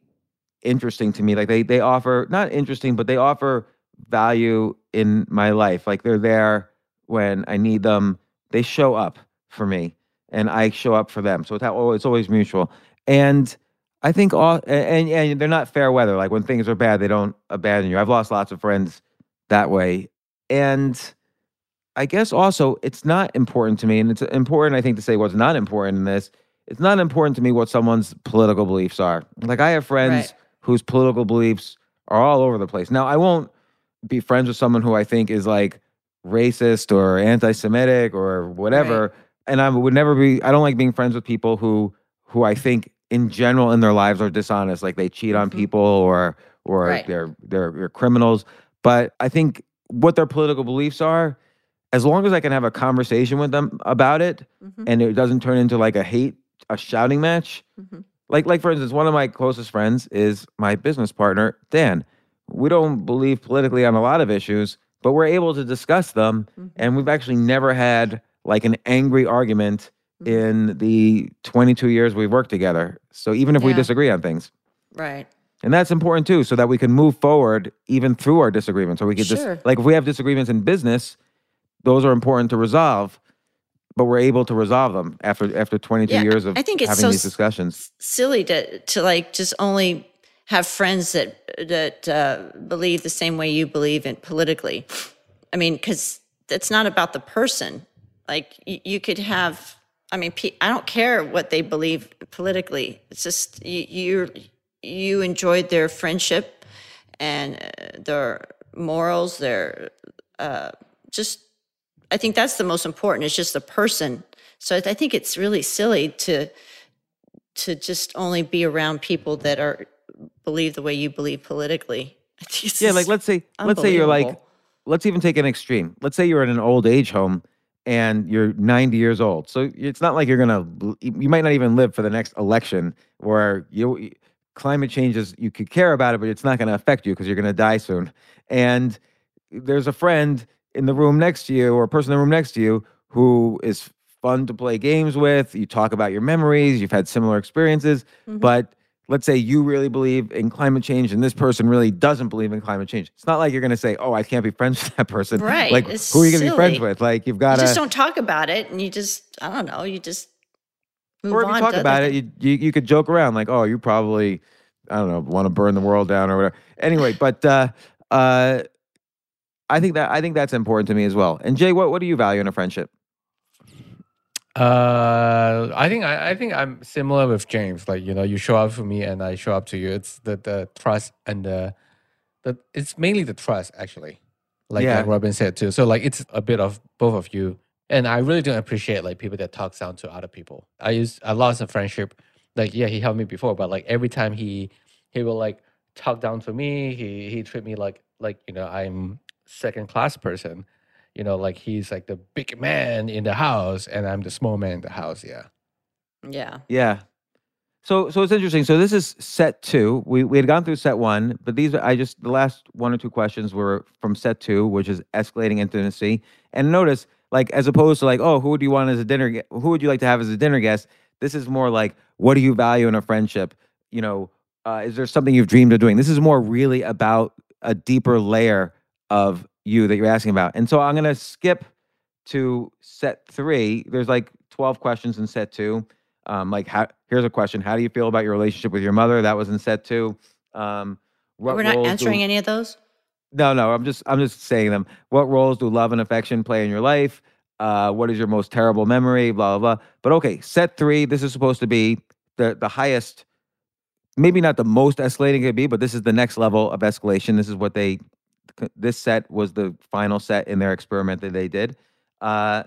interesting to me. Like they they offer not interesting, but they offer value in my life. Like they're there when I need them. They show up for me, and I show up for them. So it's how, it's always mutual. And I think all and, and they're not fair weather. Like when things are bad, they don't abandon you. I've lost lots of friends that way, and I guess also it's not important to me, and it's important I think to say what's not important in this. It's not important to me what someone's political beliefs are. Like I have friends Right. whose political beliefs are all over the place. Now I won't be friends with someone who I think is like racist or anti-Semitic or whatever. And I would never be. I don't like being friends with people who who I think in general in their lives are dishonest, like they cheat on Mhm. people or or Right. they're, they're they're criminals. But I think what their political beliefs are, as long as I can have a conversation with them about it, Mhm. and it doesn't turn into like a hate, a shouting match. Mhm. Like like for instance, one of my closest friends is my business partner, Dan. We don't believe politically on a lot of issues, but we're able to discuss them, Mhm. and we've actually never had like an angry argument In the 22 years we've worked together. So even if we disagree on things. Right. And that's important too, so that we can move forward even through our disagreements. So we could Sure. just like if we have disagreements in business, those are important to resolve, but we're able to resolve them after after 22 Yeah, years of I think it's having so these discussions. silly to to like just only have friends that that uh, believe the same way you believe in politically. I mean, because it's not about the person. Like you, you could have. I mean, I don't care what they believe politically. It's just you you you enjoyed their friendship and uh, their morals, their uh, just. I think that's the most important. It's just the person. So I think it's really silly to to just only be around people that are believe the way you believe politically. Yeah, like let's say let's say you're like let's even take an extreme. Let's say you're in an old age home and you're 90 years old. So it's not like you're going to you might not even live for the next election where you climate change is you could care about it but it's not going to affect you because you're going to die soon. And there's a friend in the room next to you or a person in the room next to you who is fun to play games with. You talk about your memories, you've had similar experiences, Mhm. but let's say you really believe in climate change and this person really doesn't believe in climate change. It's not like you're going to say, "Oh, I can't be friends with that person." Right, Like it's who are you going to be friends with? Like you've got to just don't talk about it, and you just I don't know. You just move or if you talk about it, you, you you could joke around like, "Oh, you probably I don't know, want to burn the world down or whatever." Anyway, but uh uh I think that I think that's important to me as well. And Jay, what what do you value in a friendship? Uh, I think I, I think I'm similar with James. Like you know, you show up for me and I show up to you. It's the the trust and the the it's mainly the trust actually. Like Yeah. like Robyn said too. So like it's a bit of both of you. And I really don't appreciate like people that talk down to other people. I used I lost a friendship. Like yeah, he helped me before, but like every time he he will like talk down to me. He he treat me like like you know I'm second class person. You know, like he's like the big man in the house, and I'm the small man in the house. Yeah. Yeah. Yeah. So so it's interesting. So this is set two. We we had gone through set one, but these I just the last one or two questions were from set two, which is escalating intimacy. And notice, like as opposed to like, oh, who would you want as a dinner? gue- Who would you like to have as a dinner guest? This is more like, what do you value in a friendship? You know, uh, is there something you've dreamed of doing? This is more really about a deeper layer of you that you're asking about. And so I'm gonna skip to set three. There's like 12 questions in set two. Um, like how here's a question. How do you feel about your relationship with your mother? That was in set two. Um what We're not roles do- answering any of those. no, no, I'm just I'm just saying them. What roles do love and affection play in your life? Uh, what is your most terrible memory? Blah blah blah. But okay, set three. This is supposed to be the the highest, maybe not the most escalating it could be, but this is the next level of escalation. This is what they. This set was the final set in their experiment that they did. Uh,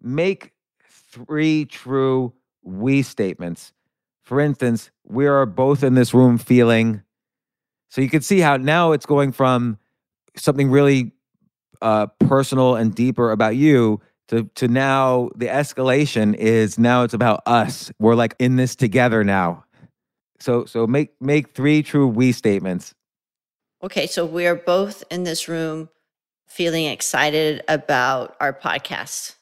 make three true we statements. For instance, we are both in this room feeling. So you can see how now it's going from something really uh, personal and deeper about you to to now the escalation is now it's about us. We're like in this together now. So so make make three true we statements. Okay, so we are both in this room feeling excited about our podcast.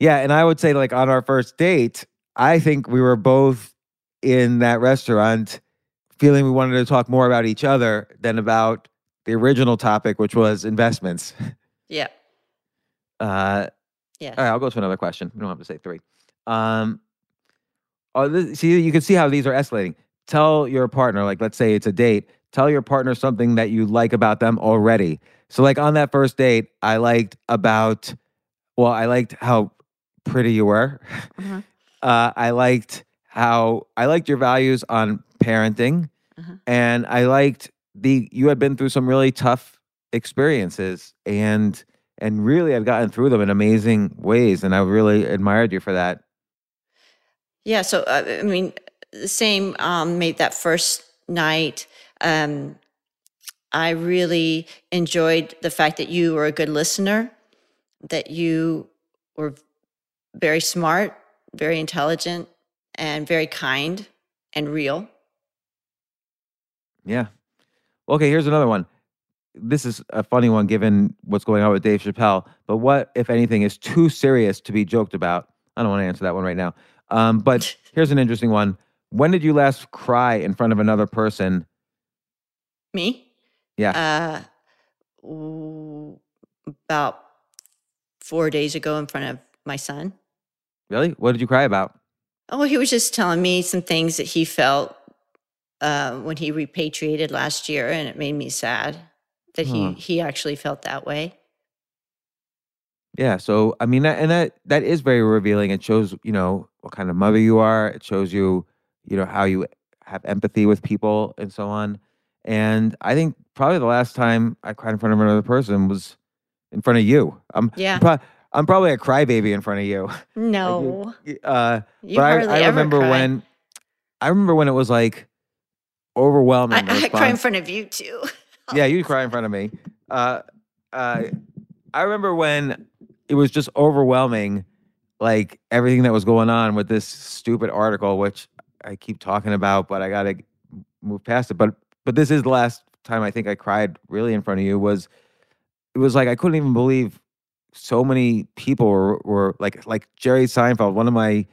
Yeah, and I would say like on our first date, I think we were both in that restaurant feeling we wanted to talk more about each other than about the original topic, which was investments. Yeah. Uh, Yes. all right, I'll go to another question. We don't have to say three. Um, oh, this, see, you can see how these are escalating. Tell your partner, like, let's say it's a date. Tell your partner something that you like about them already. So, like on that first date, I liked about, well, I liked how pretty you were. Mhm. Uh, I liked how I liked your values on parenting, Uh-huh. and I liked the you had been through some really tough experiences, and and really had gotten through them in amazing ways, and I really admired you for that. Yeah, so uh, I mean, the same um, made that first night. Um, I really enjoyed the fact that you were a good listener, that you were very smart, very intelligent, and very kind and real. Yeah. Okay, here's another one. This is a funny one given what's going on with Dave Chappelle. But what, if anything, is too serious to be joked about? I don't want to answer that one right now. Um, but here's an interesting one. When did you last cry in front of another person? Me? Yeah. Uh, about four days ago in front of my son. Really? What did you cry about? Oh, he was just telling me some things that he felt uh, when he repatriated last year, and it made me sad that Huh. he he actually felt that way. Yeah. So I mean, that, and that that is very revealing. It shows you know what kind of mother you are. It shows you you know how you have empathy with people and so on. And I think probably the last time I cried in front of another person was in front of you. I'm Yeah. pro- I'm probably a crybaby in front of you. No, Uh, you but I, I remember cry. when I remember when it was like overwhelming. I, I cry in front of you too. Yeah, you cry in front of me. Uh, uh, I remember when it was just overwhelming, like everything that was going on with this stupid article, which I keep talking about, but I gotta move past it. But but this is the last time I think I cried really in front of you. Was it was like I couldn't even believe so many people were, were like like Jerry Seinfeld, one of my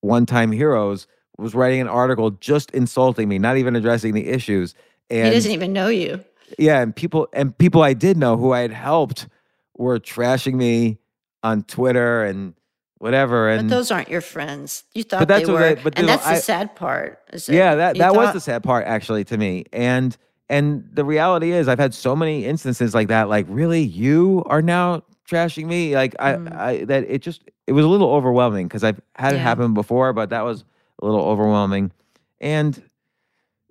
one-time heroes, was writing an article just insulting me, not even addressing the issues. And he doesn't even know you. yeah, and people and people I did know who I had helped were trashing me on Twitter and whatever. And But those aren't your friends. You thought they were, they- but and that's the I- sad part. that yeah, that you that was the sad part actually to me. And and the reality is, I've had so many instances like that. Like, really, you are now trashing me? Like, I, Mm. I that it just it was a little overwhelming because I've had it happen before, but that was a little overwhelming. And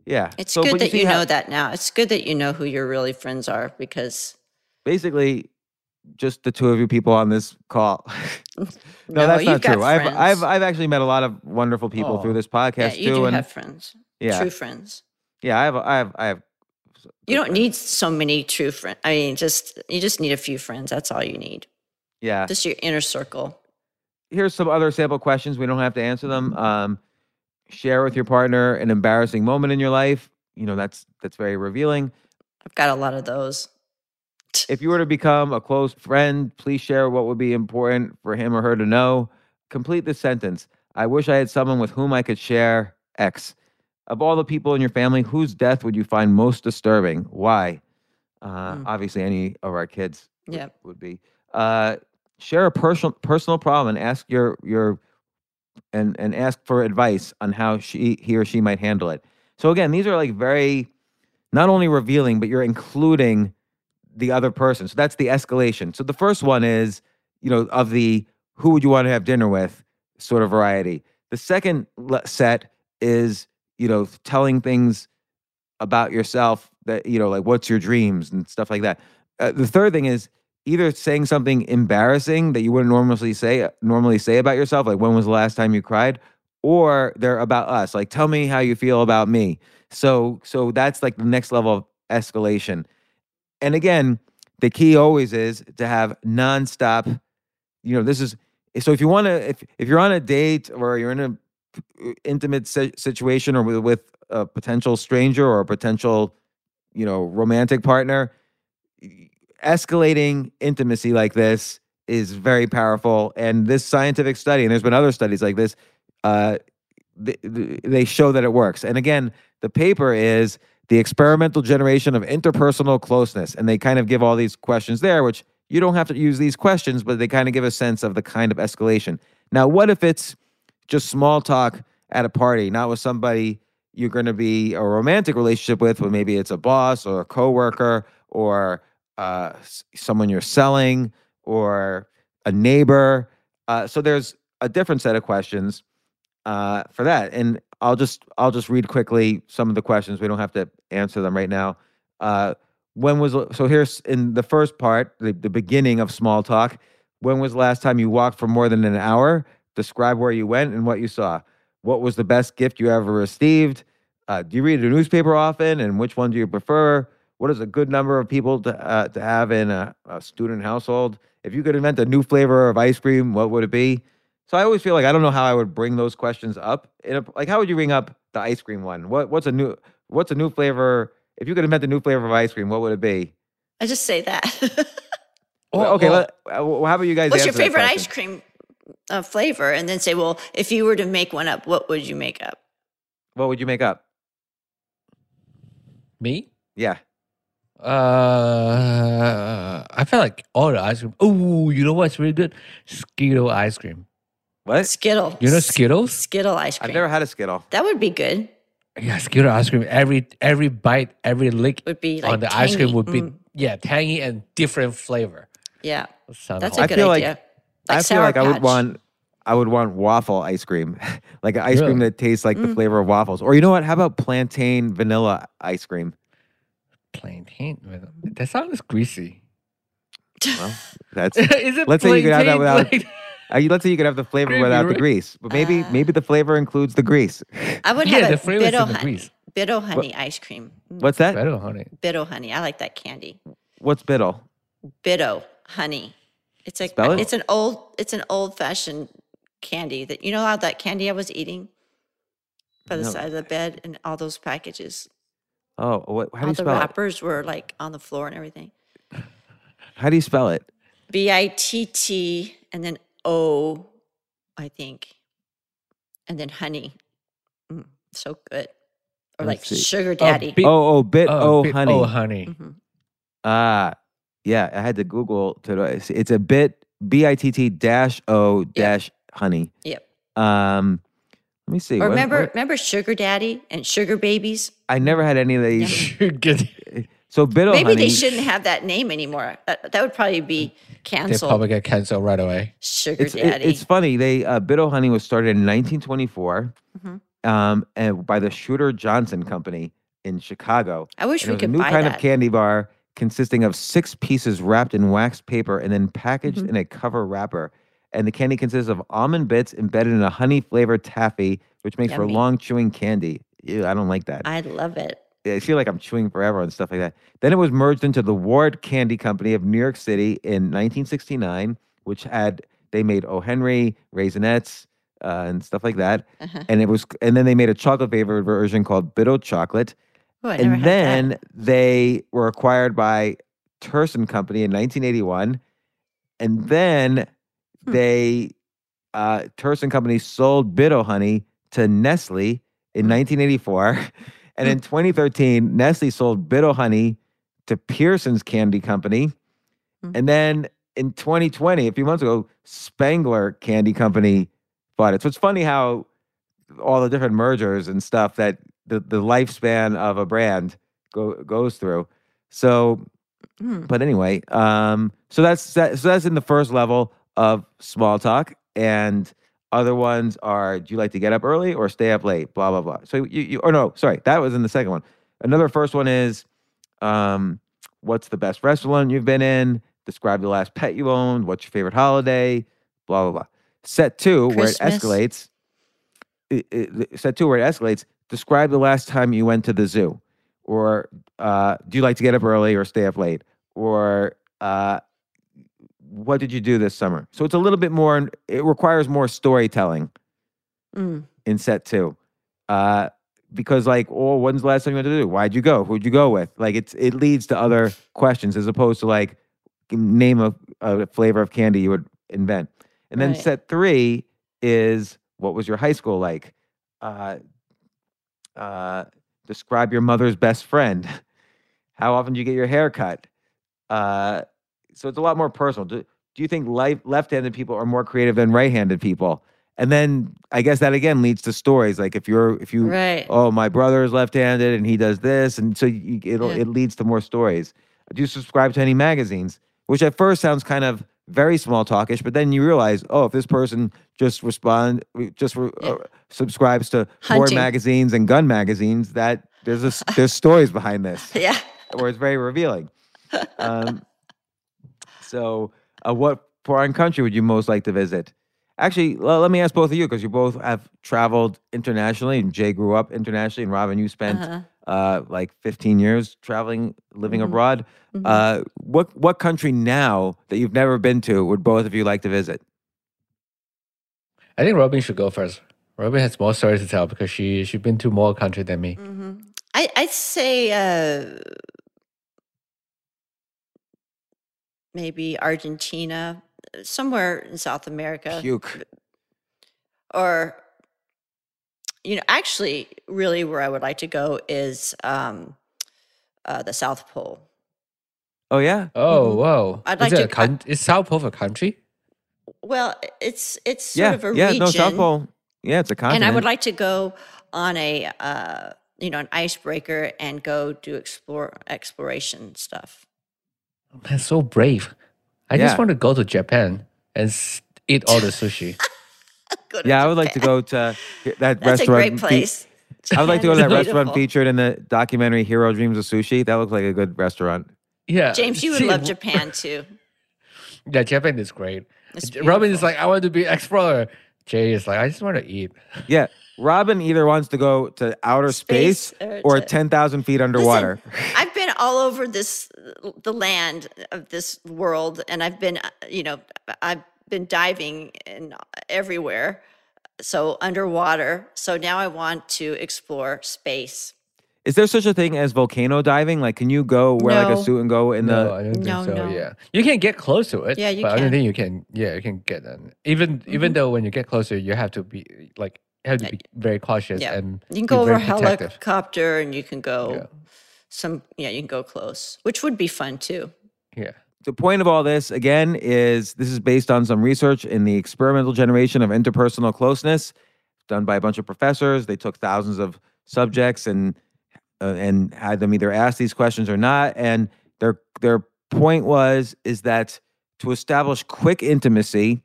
yeah, It's so, good that you how- know that now. It's good that you know who your really friends are because basically just the two of you people on this call. no, No, that's not true. I've. I've I've actually met a lot of wonderful people Oh. through this yeah, podcast you too, do and have friends. yeah, True friends. yeah, I have I have I have. You don't friends. need so many true friends. I mean, just you just need a few friends. That's all you need. Yeah, Just your inner circle. here's some other sample questions. We don't have to answer them. Um, share with your partner an embarrassing moment in your life. You know that's that's very revealing. I've got a lot of those. If you were to become a close friend, please share what would be important for him or her to know. Complete the sentence. I wish I had someone with whom I could share X. Of all the people in your family, whose death would you find most disturbing? Why? Uh, Mm. Obviously, any of our kids would, Yep. would be. Uh, share a personal personal problem and ask your your and and ask for advice on how she he or she might handle it. So again, these are like very not only revealing, but you're including the other person. So that's the escalation. So the first one is, you know, of the who would you want to have dinner with sort of variety. The second set is, you know, telling things about yourself that, you know, like what's your dreams and stuff like that. Uh, the third thing is either saying something embarrassing that you wouldn't normally say normally say about yourself, like when was the last time you cried, or they're about us, like tell me how you feel about me. So so that's like the next level of escalation. And again, the key always is to have nonstop. You know, this is so if you want to if if you're on a date or you're in a intimate si- situation or with, with a potential stranger or a potential you know, romantic partner, escalating intimacy like this is very powerful. And this scientific study, and there's been other studies like this, uh, th- th- they show that it works. And again, the paper is the experimental generation of interpersonal closeness. And they kind of give all these questions there, which you don't have to use these questions, but they kind of give a sense of the kind of escalation. Now, what if it's just small talk at a party, not with somebody you're going to be a romantic relationship with, but maybe it's a boss or a coworker or uh, someone you're selling or a neighbor. Uh, so there's a different set of questions uh, for that, and I'll just I'll just read quickly some of the questions. We don't have to answer them right now. Uh, when was so here's in the first part, the, the beginning of small talk. When was the last time you walked for more than an hour? Describe where you went and what you saw. What was the best gift you ever received? Uh, do you read a newspaper often, and which one do you prefer? What is a good number of people to uh, to have in a, a student household? If you could invent a new flavor of ice cream, what would it be? So I always feel like I don't know how I would bring those questions up. In a, like, how would you bring up the ice cream one? What what's a new what's a new flavor? If you could invent a new flavor of ice cream, what would it be? I just say that. Well, Well, okay, well, uh, well, how about you guys? What's your answer that favorite ice cream uh, flavor? And then say, well, if you were to make one up, what would you make up? What would you make up? me? Yeah. Uh, I feel like all the ice cream. Oh, you know what's really good? Skittle ice cream. What? Skittle. You know S- Skittles? Skittle ice cream. I've never had a Skittle. that would be good. Yeah, Skittle ice cream. Every every bite, every lick Would be on like the ice cream would be Mm. yeah tangy and different flavor. Yeah, Sound that's hot. a I good feel like- idea. Like I feel Sour like I would want I would want waffle ice cream, like an ice cream that tastes like Mm. the flavor of waffles. Or you know what? How about plantain vanilla ice cream? plantain. with- That sounds greasy. Well, that's. Is it Let's say you could have that without- like- you- let's say you could have the flavor Gravy, without the grease, but maybe Uh, maybe the flavor includes the grease. I would Yeah, have the a flavor is in Bido the honey. grease. Bit-O-Honey ice cream. What's that? Better, honey. Bit-O-Honey. I like that candy. What's biddle? Bido honey. It's a Spell it? it's an old it's an old fashioned candy that you know how that candy I was eating by the No. side of the bed and all those packages. Oh, what, how do all you the spell it? wrappers were like on the floor and everything. How do you spell it? B I T T and then O, I think, and then honey. Mm, so good. Or like Let's see. sugar daddy. Bit- oh, oh, bit. Oh, bit- honey. Oh, honey. Mhm. Ah, yeah. I had to Google to. It's, it's a bit. B i t t dash o dash honey. Yep. Um, let me see. Or what- remember, what- remember sugar daddy and sugar babies? I never had any of these. Good. So biddle Maybe honey. they shouldn't have that name anymore. That, that would probably be They probably get canceled right away. sugar it's, it- daddy. it's funny. They uh, Bit-O-Honey was started in 1924, Mhm. um, and by the Schutter-Johnson Company in Chicago. I wish And we it was could a new buy kind that. of candy bar consisting of six pieces wrapped in waxed paper and then packaged Mhm. in a cover wrapper. And the candy consists of almond bits embedded in a honey flavored taffy, which makes for long chewing candy. Ew, I don't like that. I love it. I feel like I'm chewing forever and stuff like that. Then it was merged into the Ward Candy Company of New York City in 1969, which had they made O. Henry, Raisinets, uh, and stuff like that. Uh-huh. And it was, and then they made a chocolate flavored version called Bit-O-Chocolate. Oh, never and then that. they were acquired by Terson Company in 1981, and then Hmm. they uh, Terson Company sold Bit-O-Honey to Nestle in Hmm. 1984, and in 2013, Nestle sold Bit-O-Honey to Pearson's Candy Company, Hmm. and then in 2020, a few months ago, Spangler Candy Company bought it. So it's funny how all the different mergers and stuff that the, the lifespan of a brand go, goes through. So, Mm. but anyway, um, so that's that, so that's in the first level of small talk, and other ones are: Do you like to get up early or stay up late? Blah blah blah. So you, you or no, sorry, that was in the second one. Another first one is, um, what's the best restaurant you've been in? Describe the last pet you owned. What's your favorite holiday? Blah blah blah. Set two, where it escalates. it- it- set two, where it escalates. Describe the last time you went to the zoo, or uh, do you like to get up early or stay up late, or uh, what did you do this summer? So it's a little bit more. It requires more storytelling Mm. in set two. Uh, because like, oh, when's the last time you went to do? Why'd you go? Who'd you go with? Like it's it leads to other questions as opposed to like name a, a flavor of candy you would invent. And then Right. set three is what was your high school like? Uh, uh, describe your mother's best friend. How often do you get your hair cut? Uh, so it's a lot more personal. Do, do you think life, left-handed people are more creative than right-handed people? And then I guess that again leads to stories. Like if you're if you Right. oh my brother is left-handed and he does this, and so you, it'll Yeah. it leads to more stories. Do you subscribe to any magazines? Which at first sounds kind of very small talkish, but then you realize, oh, if this person just respond, just re- Yeah. uh, subscribes to Hunting. magazines and gun magazines, that there's a, there's stories behind this Yeah. where it's very revealing. Um, so, uh, what foreign country would you most like to visit? Actually, well, let me ask both of you because you both have traveled internationally. And Jay grew up internationally, and Robyn, you spent Uh-huh. uh, like 15 years traveling, living Mhm. abroad. Mhm. Uh, what what country now that you've never been to would both of you like to visit? I think Robyn should go first. Robyn has more stories to tell because she she's been to more country than me. hmm I, I'd say uh, maybe Argentina, uh, somewhere in South America, Puke. or you know, actually, really, where I would like to go is um, uh, the South Pole. Oh yeah. Oh Mhm. wow! I'd is like it to- a coun- is South Pole a country? Well, it's it's sort yeah. of a yeah. region, No, South Pole. Yeah, it's a continent. and I would like to go on a uh, you know an icebreaker and go do explore exploration stuff. That's so brave. I Yeah. just want to go to Japan and eat all the sushi. Go to Yeah, I would like to go to that restaurant. That's a restaurant. great fe- place. I would like to go to that Japan's restaurant featured in the documentary Jiro Dreams of Sushi. That looks like a good restaurant. Yeah, James, you would see, love Japan too. Yeah, Japan is great. It's Robyn is like, I want to be explorer. Jay is like, I just want to eat. Yeah, Robyn either wants to go to outer space, Space or or to- ten thousand feet underwater. Listen, I've been all over this, the land of this world, and I've been, you know, I've been diving in everywhere. So underwater. So now I want to explore space. Is there such a thing as volcano diving? Like, can you go wear like a suit and go in no, the? I don't think No, so. no. Yeah, you can get close to it. Yeah, you but I don't think you can. Yeah, you can get them. Even even mm-hmm. though when you get closer, you have to be like have to be very cautious Yeah. and You can go over a helicopter and you can go Yeah. some, yeah, you can go close, which would be fun too. Yeah. The point of all this again is this is based on some research in the experimental generation of interpersonal closeness, done by a bunch of professors. They took thousands of subjects and uh, and had them either ask these questions or not. And their their point was is that to establish quick intimacy,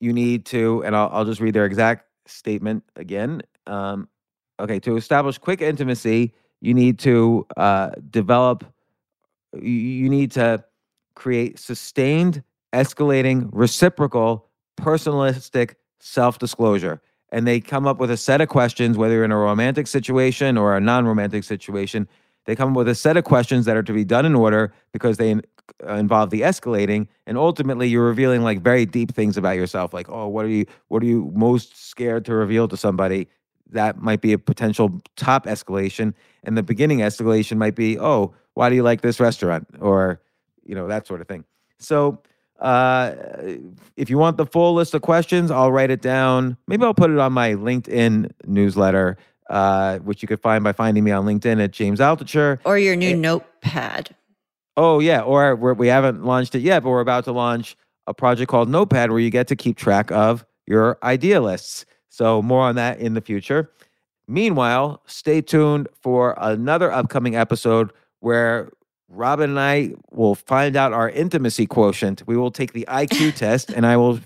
you need to, and I'll, I'll just read their exact statement again. Um, okay, to establish quick intimacy, you need to uh, develop. You, need to create sustained, escalating, reciprocal, personalistic self disclosure. And they come up with a set of questions, whether you're in a romantic situation or a non romantic situation. They come up with a set of questions that are to be done in order because they involve the escalating. And ultimately, you're revealing like very deep things about yourself. Like, oh, what are you, what are you most scared to reveal to somebody? That might be a potential top escalation. And the beginning escalation might be, oh, why do you like this restaurant? Or, you know, that sort of thing. So, uh, if you want the full list of questions, I'll write it down. Maybe I'll put it on my LinkedIn newsletter, uh, which you could find by finding me on LinkedIn at James Altucher. Or your new Eh, notepad. Oh yeah, or we're, we haven't launched it yet, but we're about to launch a project called Notepad where you get to keep track of your idea lists. So more on that in the future. Meanwhile, stay tuned for another upcoming episode where Robyn and I will find out our intimacy quotient. We will take the IQ test and I will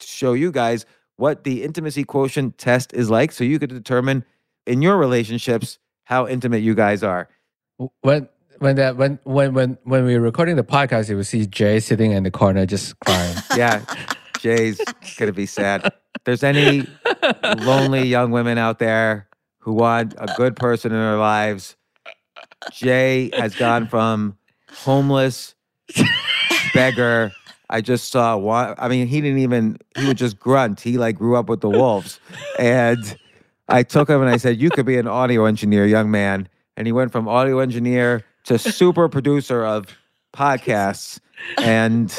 show you guys what the intimacy quotient test is like so you could determine in your relationships how intimate you guys are. W- When that when when when when we were recording the podcast, you would see Jay sitting in the corner just crying. Yeah, Jay's gonna be sad. If there's any lonely young women out there who want a good person in their lives, Jay has gone from homeless beggar. I just saw one. I mean, he didn't even. He would just grunt. He like grew up with the wolves, and I took him and I said, "You could be an audio engineer, young man." And he went from audio engineer to super producer of podcasts, and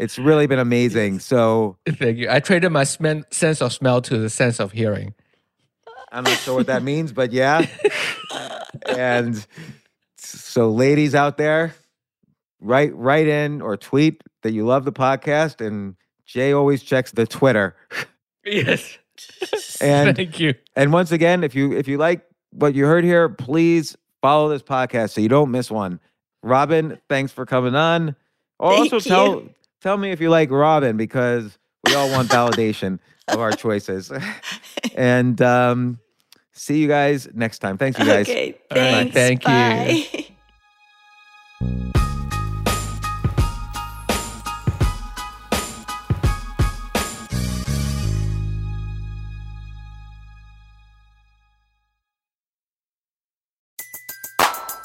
it's really been amazing. So Thank you. I traded my smen- sense of smell to the sense of hearing. I'm not sure what that means, but yeah. and so, ladies out there, write write in or tweet that you love the podcast, and Jay always checks the Twitter. Yes. And Thank you. and once again, if you if you like what you heard here, please follow this podcast so you don't miss one. Robyn, thanks for coming on. Also, Thank tell you. tell me if you like Robyn because we all want validation of our choices. and um, see you guys next time. Thank you guys. Okay, All right, thanks. thank you.